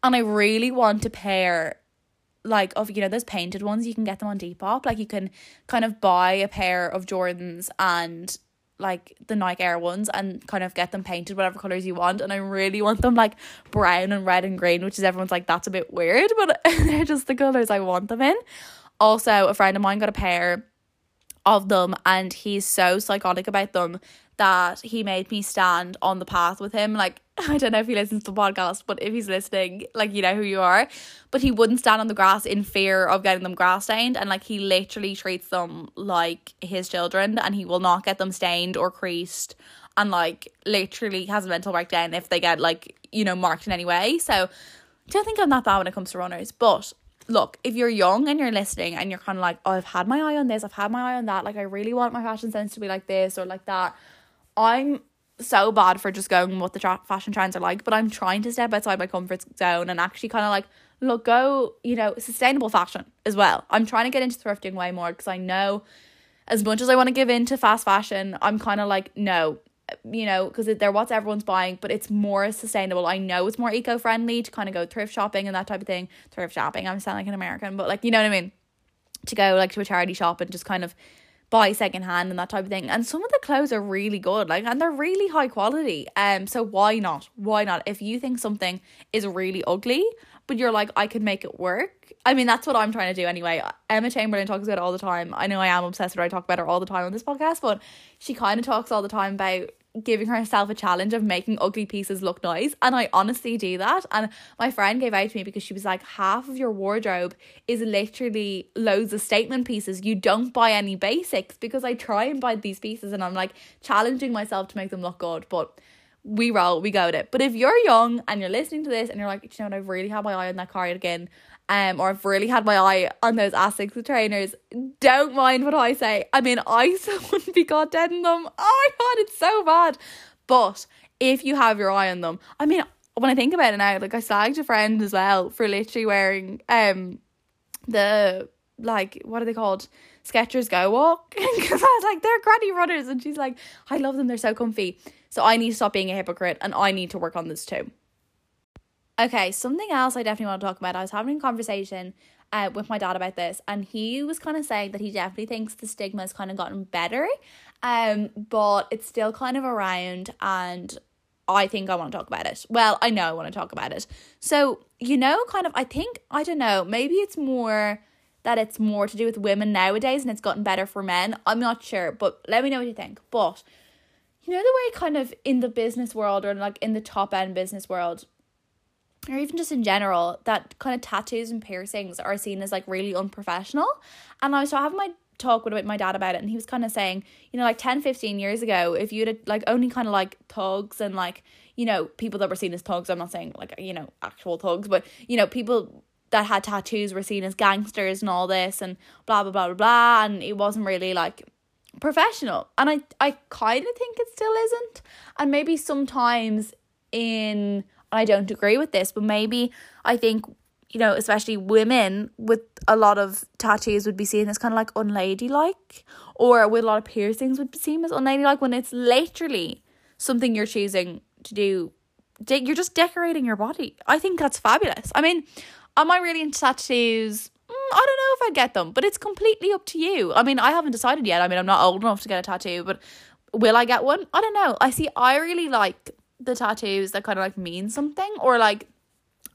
and I really want a pair like of you know those painted ones you can get them on Depop like you can kind of buy a pair of Jordans and like the Nike Air ones and kind of get them painted whatever colors you want. And I really want them like brown and red and green, which is everyone's like, that's a bit weird, <laughs> but <laughs> they're just the colors I want them in. Also, a friend of mine got a pair of them and he's so psychotic about them that he made me stand on the path with him. Like, <laughs> I don't know if he listens to the podcast, but if he's listening, like, you know who you are. But he wouldn't stand on the grass in fear of getting them grass stained. And, like, he literally treats them like his children and he will not get them stained or creased. and like literally has a mental breakdown if they get like, you know, marked in any way. So don't think I'm that bad when it comes to runners. But look, if you're young and you're listening and you're kind of like, oh, I've had my eye on this, I've had my eye on that, like I really want my fashion sense to be like this or like that. I'm so bad for just going what the tra- fashion trends are like, but I'm trying to step outside my comfort zone and actually kind of like look go, you know, sustainable fashion as well. I'm trying to get into thrifting way more because I know as much as I want to give in to fast fashion, I'm kind of like no, you know, because they're what everyone's buying, but it's more sustainable. I know it's more eco friendly to kind of go thrift shopping and that type of thing. Thrift shopping, I'm sounding like an American, but like, you know what I mean? To go like to a charity shop and just kind of buy secondhand and that type of thing. And some of the clothes are really good, like, and they're really high quality. Um, so why not? Why not? If you think something is really ugly, but you're like, I could make it work. I mean, that's what I'm trying to do anyway. Emma Chamberlain talks about it all the time. I know I am obsessed with her. I talk about her all the time on this podcast, but she kind of talks all the time about giving herself a challenge of making ugly pieces look nice. And I honestly do that. And my friend gave out to me because she was like, half of your wardrobe is literally loads of statement pieces. You don't buy any basics because I try and buy these pieces and I'm like challenging myself to make them look good. But we roll, we go with it. But if you're young and you're listening to this and you're like, you know what, I've really had my eye on that cardigan um, or I've really had my eye on those Asics trainers. Don't mind what I say. <laughs> I mean, I still wouldn't be god dead in them. Oh my god, it's so bad. But if you have your eye on them, I mean, when I think about it now, like I slagged a friend as well for literally wearing um the like what are they called? Skechers Go Walk <laughs> because I was like they're granny runners and she's like I love them they're so comfy so I need to stop being a hypocrite and I need to work on this too. Okay, something else I definitely want to talk about. I was having a conversation uh, with my dad about this, and he was kind of saying that he definitely thinks the stigma has kind of gotten better, um, but it's still kind of around, and I think I want to talk about it. Well, I know I want to talk about it. So, you know, kind of, I think, I don't know, maybe it's more that it's more to do with women nowadays and it's gotten better for men. I'm not sure, but let me know what you think. But, you know, the way kind of in the business world or like in the top end business world, or even just in general, that kind of tattoos and piercings are seen as like really unprofessional. And I was having my talk with my dad about it, and he was kind of saying, you know, like 10, 15 years ago, if you'd had, like only kind of like thugs and like, you know, people that were seen as thugs, I'm not saying like, you know, actual thugs, but, you know, people that had tattoos were seen as gangsters and all this and blah, blah, blah, blah, blah. And it wasn't really like professional. And I, I kind of think it still isn't. And maybe sometimes in I don't agree with this, but maybe I think, you know, especially women with a lot of tattoos would be seen as kind of like unladylike, or with a lot of piercings would seem as unladylike when it's literally something you're choosing to do. You're just decorating your body. I think that's fabulous. I mean, am I really into tattoos? Mm, I don't know if I get them, but it's completely up to you. I mean, I haven't decided yet. I mean, I'm not old enough to get a tattoo, but will I get one? I don't know. I see, I really like the tattoos that kind of like mean something or like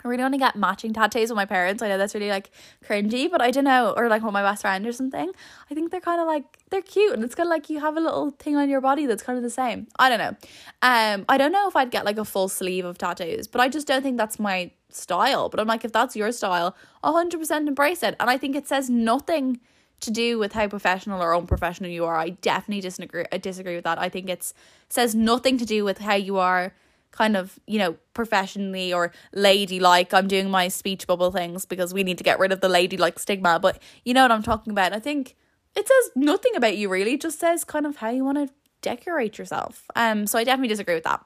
I really want to get matching tattoos with my parents. I know that's really like cringy, but I don't know. Or like with my best friend or something. I think they're kind of like they're cute and it's kind of like you have a little thing on your body that's kind of the same. I don't know. Um, I don't know if I'd get like a full sleeve of tattoos, but I just don't think that's my style. But I'm like, if that's your style, hundred percent embrace it. And I think it says nothing to do with how professional or unprofessional you are. I definitely disagree. I disagree with that. I think it's says nothing to do with how you are kind of, you know, professionally or ladylike. I'm doing my speech bubble things because we need to get rid of the ladylike stigma, but you know what I'm talking about. I think it says nothing about you really, it just says kind of how you want to decorate yourself. Um so I definitely disagree with that.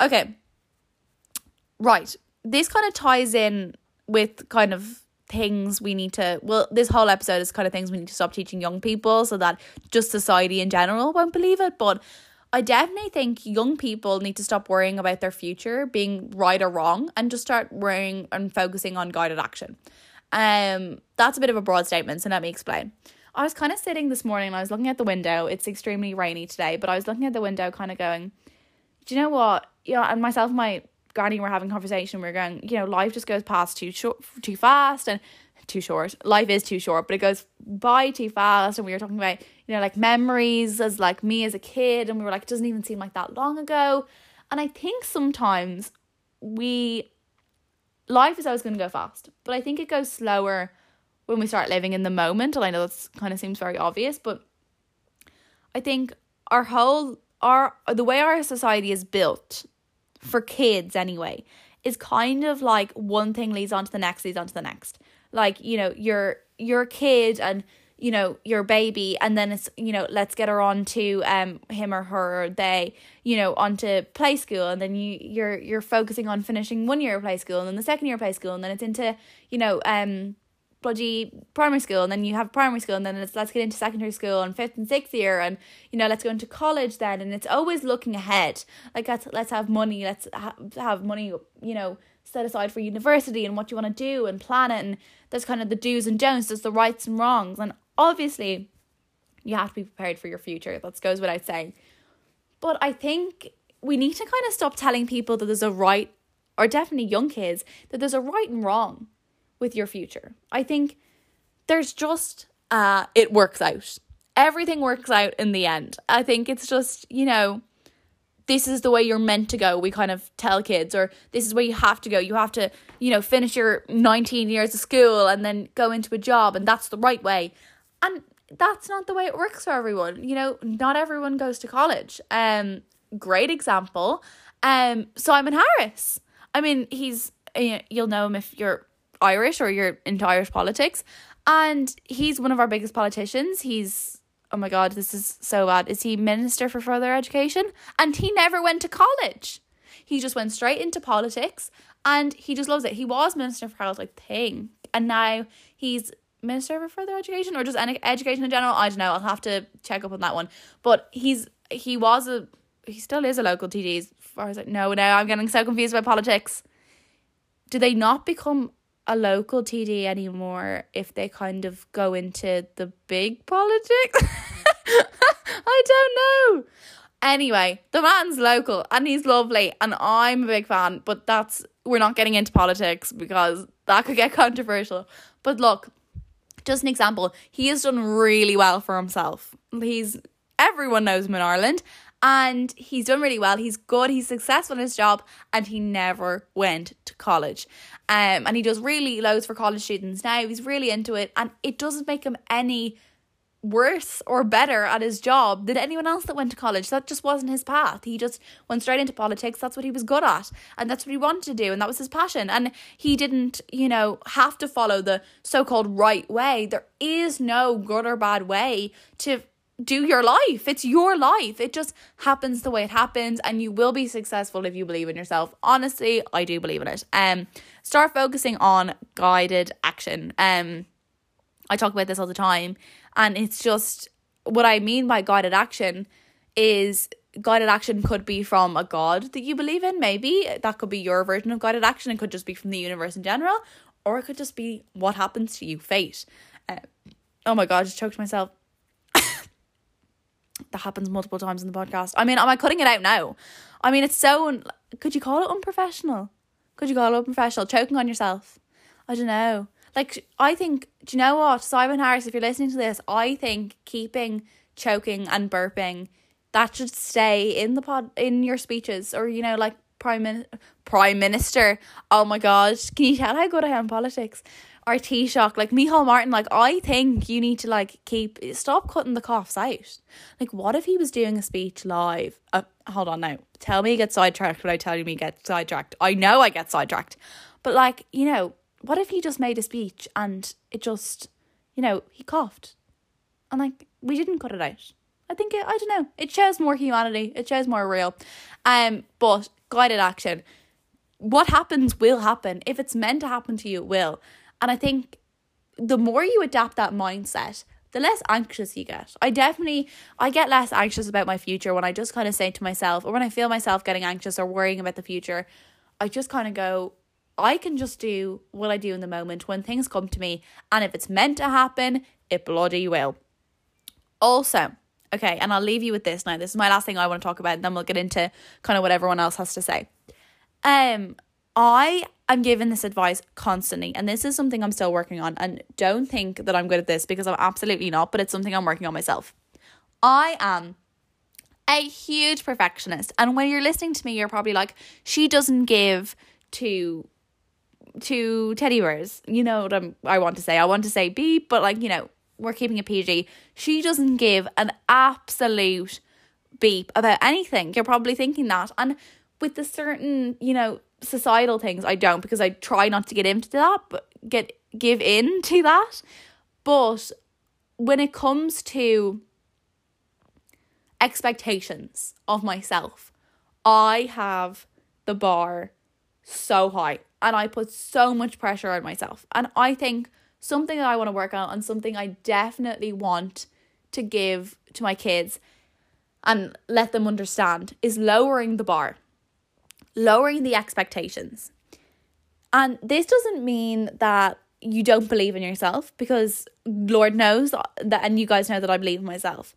Okay. Right. This kind of ties in with kind of things we need to well this whole episode is kind of things we need to stop teaching young people so that just society in general won't believe it but I definitely think young people need to stop worrying about their future being right or wrong and just start worrying and focusing on guided action. Um, that's a bit of a broad statement, so let me explain. I was kind of sitting this morning and I was looking at the window. It's extremely rainy today, but I was looking at the window, kind of going, Do you know what? Yeah, and myself my granny we were having conversation. We are going, you know, life just goes past too short, too fast, and too short. Life is too short, but it goes by too fast. And we were talking about, you know, like memories as like me as a kid. And we were like, it doesn't even seem like that long ago. And I think sometimes we, life is always going to go fast, but I think it goes slower when we start living in the moment. And I know that's kind of seems very obvious, but I think our whole our the way our society is built for kids anyway is kind of like one thing leads on to the next leads on to the next. Like you know you're you're a kid and you know your baby and then it's you know let's get her on to um him or her or they you know onto play school and then you you're you're focusing on finishing one year of play school and then the second year of play school and then it's into you know um primary school and then you have primary school and then it's let's get into secondary school and fifth and sixth year and you know let's go into college then and it's always looking ahead. Like let's let's have money let's ha- have money you know set aside for university and what you want to do and plan it and there's kind of the do's and don'ts there's the rights and wrongs and obviously you have to be prepared for your future. That goes without saying. But i think we need to kind of stop telling people that there's a right or definitely young kids that there's a right and wrong with your future. I think there's just uh it works out. Everything works out in the end. I think it's just you know this is the way you're meant to go we kind of tell kids or this is where you have to go. You have to you know finish your 19 years of school and then go into a job and that's the right way. And that's not the way it works for everyone you know not everyone goes to college. Um great example. Um simon harris. I mean he's you'll know him if you're irish or you're into irish politics and he's one of our biggest politicians he's oh my god this is so bad is he minister for further education and he never went to college he just went straight into politics and he just loves it he was minister for health i think and now he's minister for further education or just any education in general. I don't know. I'll have to check up on that one. But he's he was a he still is a local TD as far as I know now. I'm getting so confused about politics. Do they not become a local TD anymore if they kind of go into the big politics? <laughs> I don't know. Anyway, the man's local and he's lovely and I'm a big fan, but that's we're not getting into politics because that could get <laughs> controversial. But look, just an example, he has done really well for himself. He's everyone knows him in Ireland and he's done really well. He's good, he's successful in his job, and he never went to college. Um, and he does really loads for college students now. He's really into it, and it doesn't make him any worse or better at his job than anyone else that went to college. That just wasn't his path. He just went straight into politics. That's what he was good at. And that's what he wanted to do. And that was his passion. And he didn't, you know, have to follow the so called right way. There is no good or bad way to do your life. It's your life. It just happens the way it happens and you will be successful if you believe in yourself. Honestly, I do believe in it. Um start focusing on guided action. Um I talk about this all the time and it's just what I mean by guided action is guided action could be from a god that you believe in, maybe. That could be your version of guided action. It could just be from the universe in general, or it could just be what happens to you, fate. Uh, oh my god, I just choked myself. That happens multiple times in the podcast. I mean, am I cutting it out now? I mean, it's so. Un- could you call it unprofessional? Could you call it unprofessional? Choking on yourself? I don't know. Like, I think, do you know what, Simon Harris, if you're listening to this, I think keeping choking and burping that should stay in the pod in your speeches or you know like prime Min- prime minister oh my god can you tell how good i am politics or Taoiseach like Micheál Martin like I think you need to like keep stop cutting the coughs out like what if he was doing a speech live uh, hold on now tell me you get sidetracked without I tell you me get sidetracked I know I get sidetracked but like you know what if he just made a speech and it just, you know, he coughed and like we didn't cut it out. I think it, I don't know. It shows more humanity. It shows more real. Um, but guided action. What happens will happen. If it's meant to happen to you, it will. And I think the more you adapt that mindset, the less anxious you get. I definitely I get less anxious about my future when I just kind of say to myself or when I feel myself getting anxious or worrying about the future, I just kind of go, I can just do what I do in the moment when things come to me, and if it's meant to happen, it bloody will. Also, okay, and I'll leave you with this now. This is my last thing I want to talk about, and then we'll get into kind of what everyone else has to say. Um, I am given this advice constantly, and this is something I'm still working on. And don't think that I'm good at this because I'm absolutely not, but it's something I'm working on myself. I am a huge perfectionist, and when you're listening to me, you're probably like, she doesn't give to to teddy bears. You know what I'm, I want to say? I want to say beep, but like, you know, we're keeping a PG. She doesn't give an absolute beep about anything. You're probably thinking that. And with the certain, you know, societal things, I don't because I try not to get into that, but get give in <laughs> to that. But when it comes to expectations of myself, I have the bar so high and I put so much pressure on myself. And I think something that I want to work on and something I definitely want to give to my kids and let them understand is lowering the bar, lowering the expectations. And this doesn't mean that you don't believe in yourself because Lord knows that, and you guys know that I believe in myself.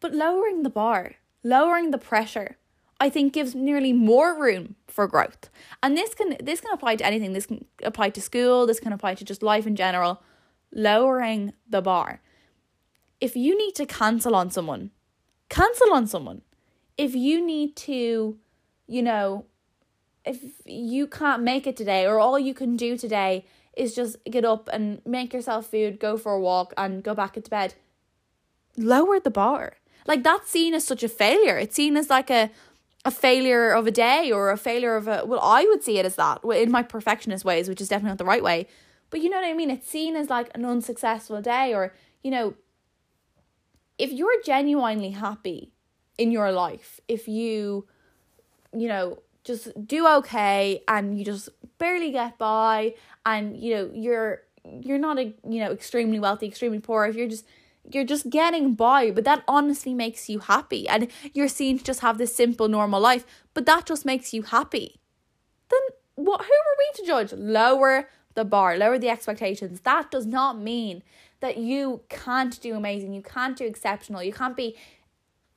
But lowering the bar, lowering the pressure, I think gives nearly more room for growth. And this can this can apply to anything. This can apply to school, this can apply to just life in general. Lowering the bar. If you need to cancel on someone, cancel on someone. If you need to, you know, if you can't make it today or all you can do today is just get up and make yourself food, go for a walk and go back into bed. Lower the bar. Like that's seen as such a failure. It's seen as like a a failure of a day or a failure of a well i would see it as that in my perfectionist ways which is definitely not the right way but you know what i mean it's seen as like an unsuccessful day or you know if you're genuinely happy in your life if you you know just do okay and you just barely get by and you know you're you're not a you know extremely wealthy extremely poor if you're just you're just getting by, but that honestly makes you happy. And you're seen to just have this simple, normal life, but that just makes you happy. Then what who are we to judge? Lower the bar, lower the expectations. That does not mean that you can't do amazing, you can't do exceptional, you can't be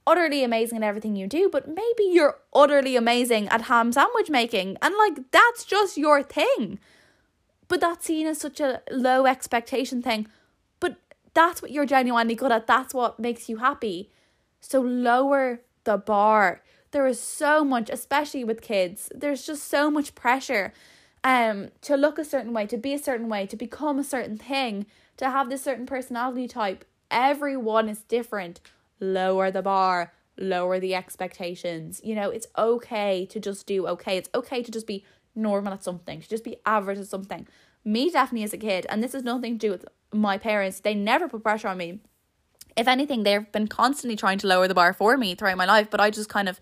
utterly amazing at everything you do, but maybe you're utterly amazing at ham sandwich making and like that's just your thing. But that's seen as such a low expectation thing But that's what you're genuinely good at. That's what makes you happy. So lower the bar. There is so much, especially with kids, there's just so much pressure um to look a certain way, to be a certain way, to become a certain thing, to have this certain personality type. Everyone is different. Lower the bar, lower the expectations. You know, it's okay to just do okay. It's okay to just be normal at something, to just be average at something. Me definitely as a kid, and this has nothing to do with my parents, they never put pressure on me. If anything, they've been constantly trying to lower the bar for me throughout my life, but I just kind of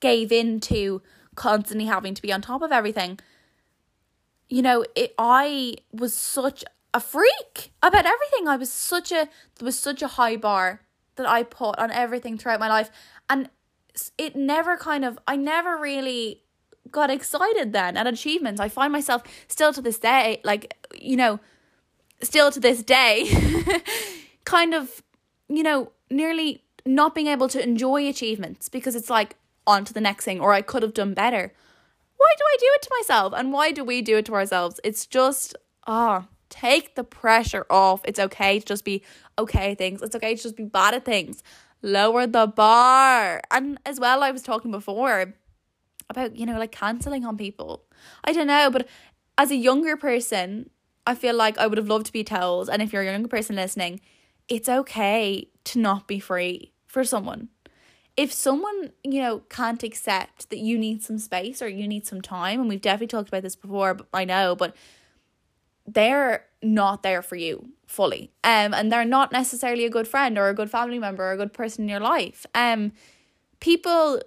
gave in to constantly having to be on top of everything. You know, it I was such a freak about everything. I was such a there was such a high bar that I put on everything throughout my life and it never kind of I never really got excited then at achievements. I find myself still to this day like you know still to this day, <laughs> kind of, you know, nearly not being able to enjoy achievements because it's like on to the next thing or I could have done better. Why do I do it to myself? And why do we do it to ourselves? It's just, ah, oh, take the pressure off. It's okay to just be okay things. It's okay to just be bad at things. Lower the bar. And as well, I was talking before about, you know, like cancelling on people. I don't know, but as a younger person, I feel like I would have loved to be told, and if you're a younger person listening, it's okay to not be free for someone. If someone, you know, can't accept that you need some space or you need some time, and we've definitely talked about this before, I know, but they're not there for you fully. Um, and they're not necessarily a good friend or a good family member or a good person in your life. Um, people,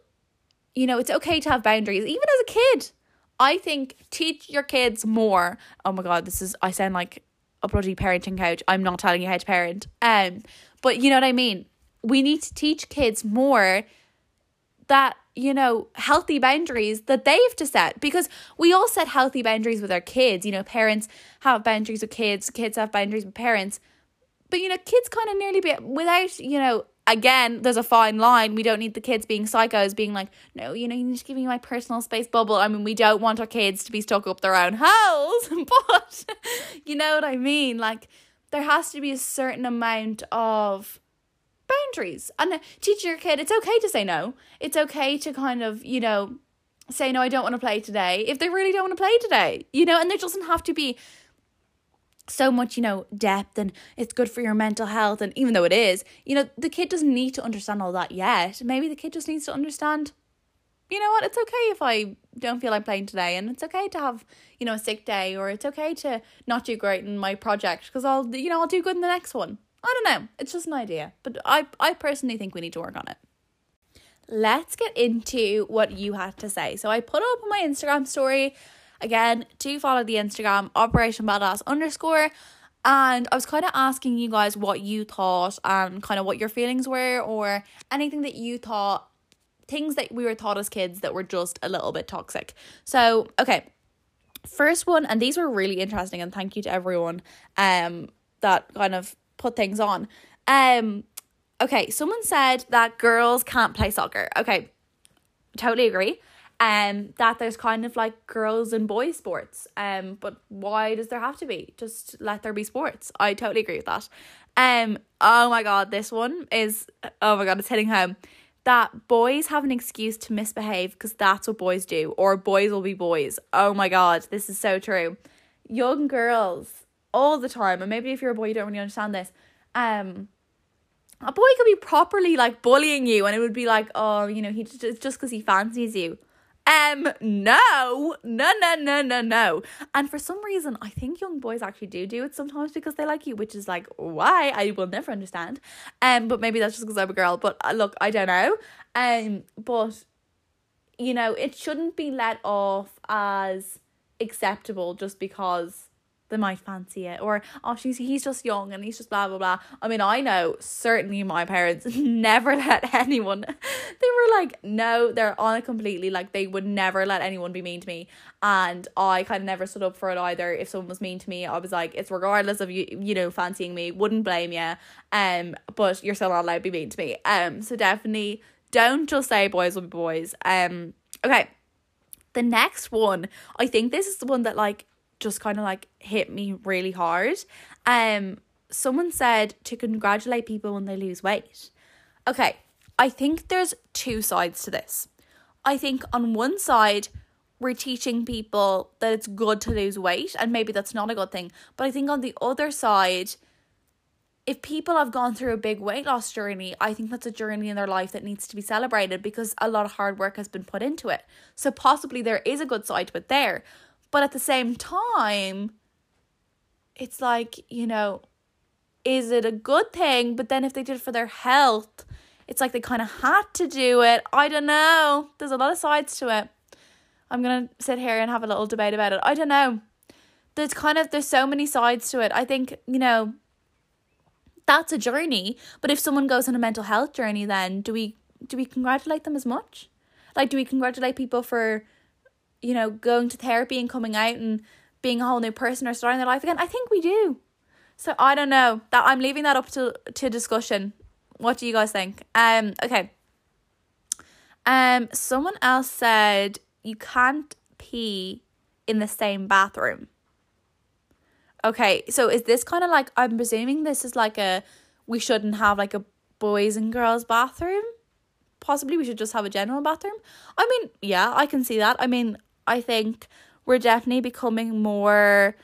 you know, it's okay to have boundaries, even as a kid. I think teach your kids more. Oh my god, this is I sound like a bloody parenting coach. I'm not telling you how to parent. Um, but you know what I mean? We need to teach kids more that, you know, healthy boundaries that they have to set because we all set healthy boundaries with our kids. You know, parents have boundaries with kids, kids have boundaries with parents. But you know, kids kind of nearly be without, you know, again, there's a fine line. We don't need the kids being psychos, being like, no, you know, you need to give me my personal space bubble. I mean, we don't want our kids to be stuck up their own holes, <laughs> but you know what I mean? Like, there has to be a certain amount of boundaries. And teach your kid it's okay to say no. It's okay to kind of, you know, say, no, I don't want to play today if they really don't want to play today, you know, and there doesn't have to be so much, you know, depth and it's good for your mental health. And even though it is, you know, the kid doesn't need to understand all that yet. Maybe the kid just needs to understand, you know what, it's okay if I don't feel like playing today. And it's okay to have, you know, a sick day or it's okay to not do great in my project because I'll, you know, I'll do good in the next one. I don't know. It's just an idea. But I, I personally think we need to work on it. Let's get into what you had to say. So I put up on my Instagram story Again, do follow the Instagram Operation Badass underscore. And I was kind of asking you guys what you thought and kind of what your feelings were, or anything that you thought, things that we were taught as kids that were just a little bit toxic. So, okay, first one, and these were really interesting, and thank you to everyone um that kind of put things on. Um, okay, someone said that girls can't play soccer. Okay, totally agree. Um that there's kind of like girls and boys sports. Um but why does there have to be? Just let there be sports. I totally agree with that. Um oh my god this one is oh my god it's hitting home. That boys have an excuse to misbehave because that's what boys do or boys will be boys. Oh my god this is so true. Young girls all the time and maybe if you're a boy you don't really understand this um a boy could be properly like bullying you and it would be like oh you know he just it's just because he fancies you um, no, no, no, no, no, no. And for some reason, I think young boys actually do do it sometimes because they like you, which is like why I will never understand. Um, but maybe that's just because I'm a girl. But uh, look, I don't know. Um, but you know, it shouldn't be let off as acceptable just because they might fancy it or oh she's he's just young and he's just blah blah blah. I mean i know certainly my parents <laughs> never let anyone <laughs> they were like no they're on it completely like they would never let anyone be mean to me. And i kind of never stood up for it either. If someone was mean to me i was like it's regardless of you you know fancying me wouldn't blame you um but you're still not allowed to be mean to me. Um so definitely don't just say boys will be boys. Um okay the next one i think this is the one that like just kind of like hit me really hard. Um, someone said to congratulate people when they lose weight. Okay, I think there's two sides to this. I think on one side, we're teaching people that it's good to lose weight, and maybe that's not a good thing. But I think on the other side, if people have gone through a big weight loss journey, I think that's a journey in their life that needs to be celebrated because a lot of hard work has been put into it. So possibly there is a good side to it there. But at the same time, it's like, you know, is it a good thing? But then if they did it for their health, it's like they kind of had to do it. I don't know. There's a lot of sides to it. I'm going to sit here and have a little debate about it. I don't know. There's kind of there's so many sides to it. I think, you know, that's a journey, but if someone goes on a mental health journey then do we do we congratulate them as much? Like do we congratulate people for you know, going to therapy and coming out and being a whole new person or starting their life again? I think we do. So I don't know. That I'm leaving that up to to discussion. What do you guys think? Um okay. Um someone else said you can't pee in the same bathroom. Okay, so is this kind of like I'm presuming this is like a we shouldn't have like a boys and girls bathroom? Possibly we should just have a general bathroom. I mean, yeah, I can see that. I mean, I think we're definitely becoming more,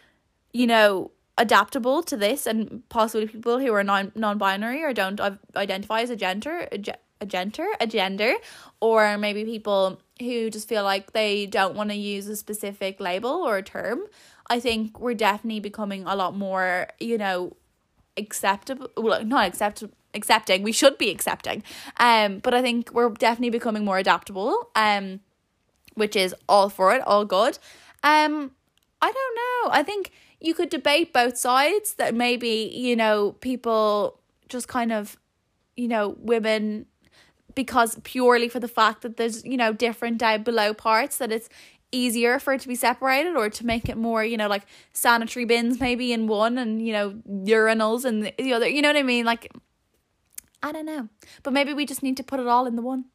you know, adaptable to this and possibly people who are non non-binary or don't identify as a gender a, a gender a gender or maybe people who just feel like they don't want to use a specific label or a term. I think we're definitely becoming a lot more you know acceptable well not acceptable accepting we should be accepting. Um but i think we're definitely becoming more adaptable. Um which is all for it, all good. Um, I don't know. I think you could debate both sides that maybe, you know, people just kind of, you know, women because purely for the fact that there's, you know, different down below parts that it's easier for it to be separated or to make it more, you know, like sanitary bins maybe in one and, you know, urinals and the other. You know what I mean? Like I don't know. But maybe we just need to put it all in the one.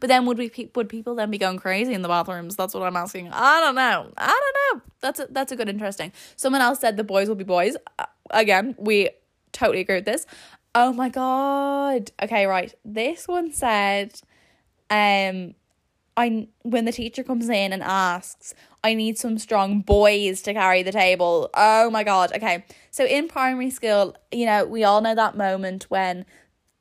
But then would we would people then be going crazy in the bathrooms? That's what I'm asking. I don't know. I don't know. That's a, that's a good interesting. Someone else said the boys will be boys. Uh, again, we totally agree with this. Oh my god. Okay, right. This one said um I when the teacher comes in and asks, I need some strong boys to carry the table. Oh my god. Okay. So in primary school, you know, we all know that moment when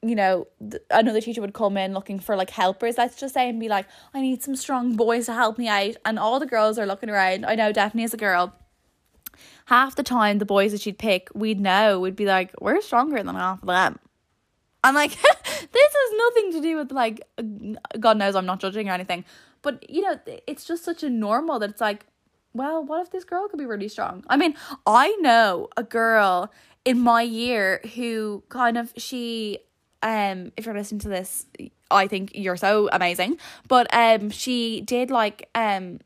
you know, th- another teacher would come in looking for like helpers, let's just say, and be like, I need some strong boys to help me out. And all the girls are looking around. I know Daphne is a girl. Half the time, the boys that she'd pick, we'd know, we'd be like, we're stronger than half of them. I'm like, <laughs> this has nothing to do with like, God knows I'm not judging or anything. But, you know, it's just such a normal that it's like, well, what if this girl could be really strong? I mean, I know a girl in my year who kind of, she um if you're listening to this i think you're so amazing but um she did like um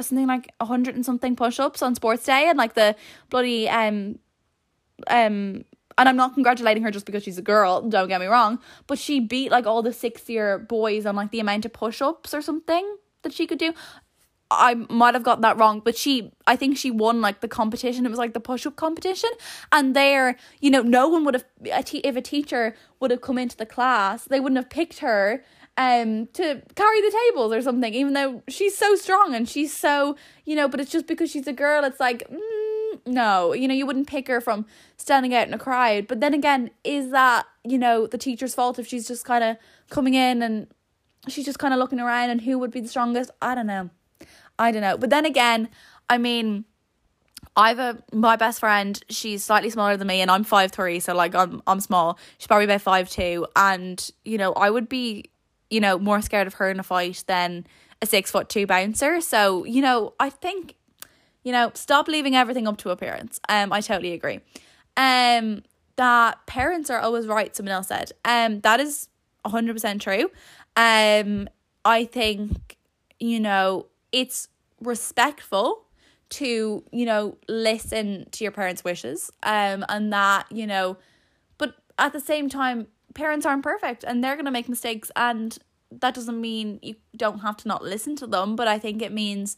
something like a hundred and something push-ups on sports day and like the bloody um um and I'm not congratulating her just because she's a girl, don't get me wrong, but she beat like all the six year boys on like the amount of push ups or something that she could do. I might have got that wrong, but she, I think she won like the competition. It was like the push up competition. And there, you know, no one would have, a if a teacher would have come into the class, they wouldn't have picked her um to carry the tables or something even though she's so strong and she's so you know but it's just because she's a girl it's like mm, no you know you wouldn't pick her from standing out in a crowd but then again is that you know the teacher's fault if she's just kind of coming in and she's just kind of looking around and who would be the strongest i don't know I don't know. But then again, I mean, a my best friend. She's slightly smaller than me, and I'm five three, so like I'm I'm small. She's probably about five two, and you know I would be, you know, more scared of her in a fight than a six foot two bouncer. So you know, I think, you know, stop leaving everything up to appearance. Um, I totally agree. Um, that parents are always right. Someone else said. Um, that is hundred percent true. Um, I think you know it's respectful to you know listen to your parents wishes um and that you know but at the same time parents aren't perfect and they're going to make mistakes and that doesn't mean you don't have to not listen to them but i think it means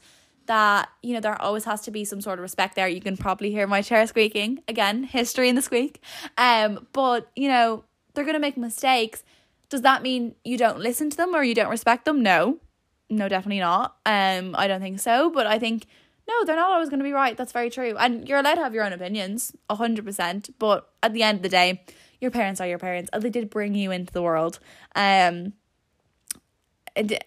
that you know there always has to be some sort of respect there. You can probably hear my chair squeaking. Again history in the squeak. Um but you know they're going to make mistakes. Does that mean you don't listen to them or you don't respect them? No no, definitely not. Um, I don't think so. But I think no, they're not always going to be right. That's very true. And you're allowed to have your own opinions, a hundred percent. But at the end of the day, your parents are your parents, and they did bring you into the world. Um.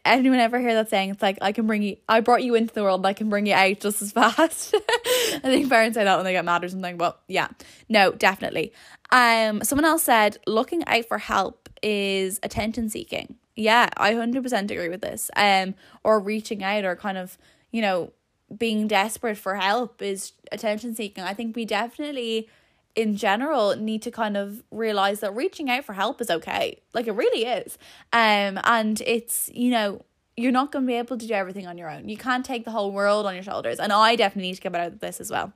Anyone ever hear that saying? It's like I can bring you. I brought you into the world. I can bring you out just as <laughs> fast. I think parents say that when they get mad or something. But yeah, no, definitely. Um, someone else said looking out for help is attention seeking yeah, I 100% agree with this. Um, or reaching out or kind of, you know, being desperate for help is attention seeking. I think we definitely, in general, need to kind of realize that reaching out for help is okay. Like it really is. Um, and it's, you know, you're not going to be able to do everything on your own. You can't take the whole world on your shoulders. And I definitely need to get better at this as well.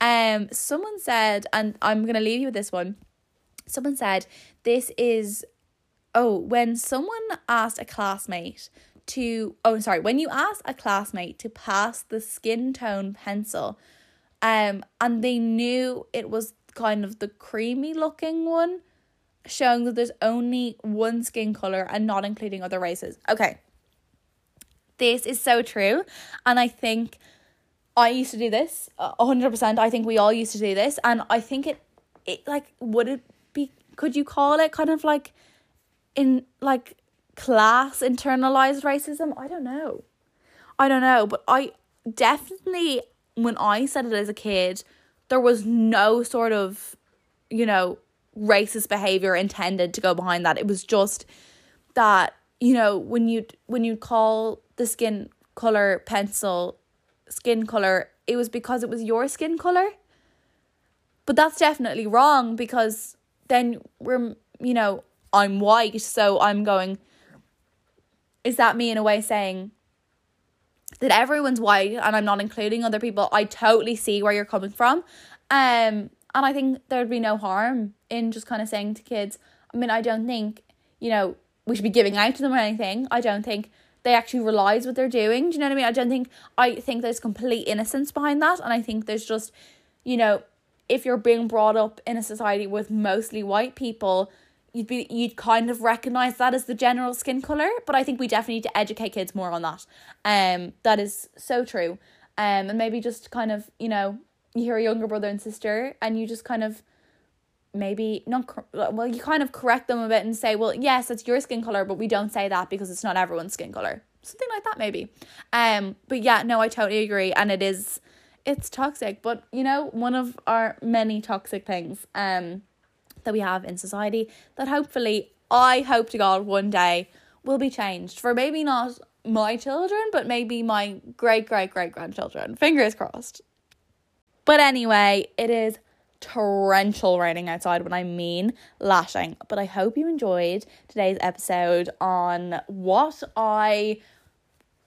Um, someone said, and I'm going to leave you with this one. Someone said, this is oh, when someone asked a classmate to, oh, sorry, when you ask a classmate to pass the skin tone pencil, um, and they knew it was kind of the creamy looking one, showing that there's only one skin color and not including other races. Okay. This is so true. And I think I used to do this 100%. I think we all used to do this. And I think it, it like, would it be, could you call it kind of like, in like class internalized racism. I don't know. I don't know, but I definitely when I said it as a kid, there was no sort of, you know, racist behavior intended to go behind that. It was just that, you know, when you when you call the skin color pencil skin color, it was because it was your skin color. But that's definitely wrong because then we're, you know, I'm white, so I'm going, is that me in a way saying that everyone's white and I'm not including other people? I totally see where you're coming from. Um, and I think there'd be no harm in just kind of saying to kids, I mean, I don't think, you know, we should be giving out to them or anything. I don't think they actually realize what they're doing. Do you know what I mean? I don't think I think there's complete innocence behind that. And I think there's just, you know, if you're being brought up in a society with mostly white people, you'd be you'd kind of recognize that as the general skin color but i think we definitely need to educate kids more on that. Um that is so true. Um and maybe just kind of you know you hear a younger brother and sister and you just kind of maybe not well you kind of correct them a bit and say well yes it's your skin color but we don't say that because it's not everyone's skin color. Something like that maybe. Um but yeah no i totally agree. And it is it's toxic but you know one of our many toxic things um that we have in society that hopefully i hope to god one day will be changed for maybe not my children but maybe my great great great grandchildren fingers crossed but anyway it is torrential raining outside when I mean lashing. But I hope you enjoyed today's episode on what I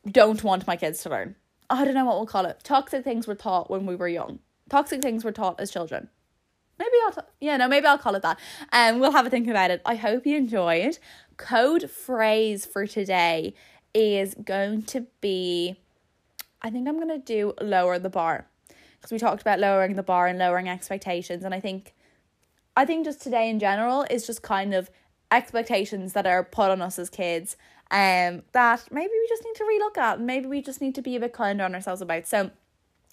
don't want my kids to learn. I don't know what we'll call it. Toxic things were taught when we were young. Toxic things were taught as children. Maybe I'll, t- yeah, no, maybe I'll call it that. And um, we'll have a think about it. I hope you enjoyed. Code phrase for today is going to be, I think I'm going to do lower the bar because we talked about lowering the bar and lowering expectations and I think I think just today in general is just kind of expectations that are put on us as kids um that maybe we just need to relook at and maybe we just need to be a bit kinder on ourselves about. So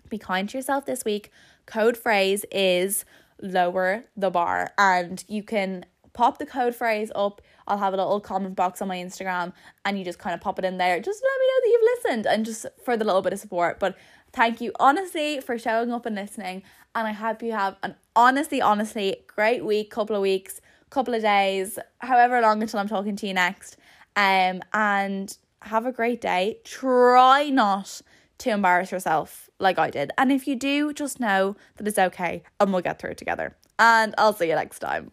be kind to yourself this week. Code phrase is lower the bar and you can pop the code phrase up. I'll have a little comment box on my Instagram and you just kind of pop it in there. Just let me know that you've listened and just for the little bit of support. But Thank you honestly for showing up and listening. And I hope you have an honestly, honestly great week, couple of weeks, couple of days, however long until I'm talking to you next. Um, and have a great day. Try not to embarrass yourself like I did. And if you do, just know that it's okay and we'll get through it together. And I'll see you next time.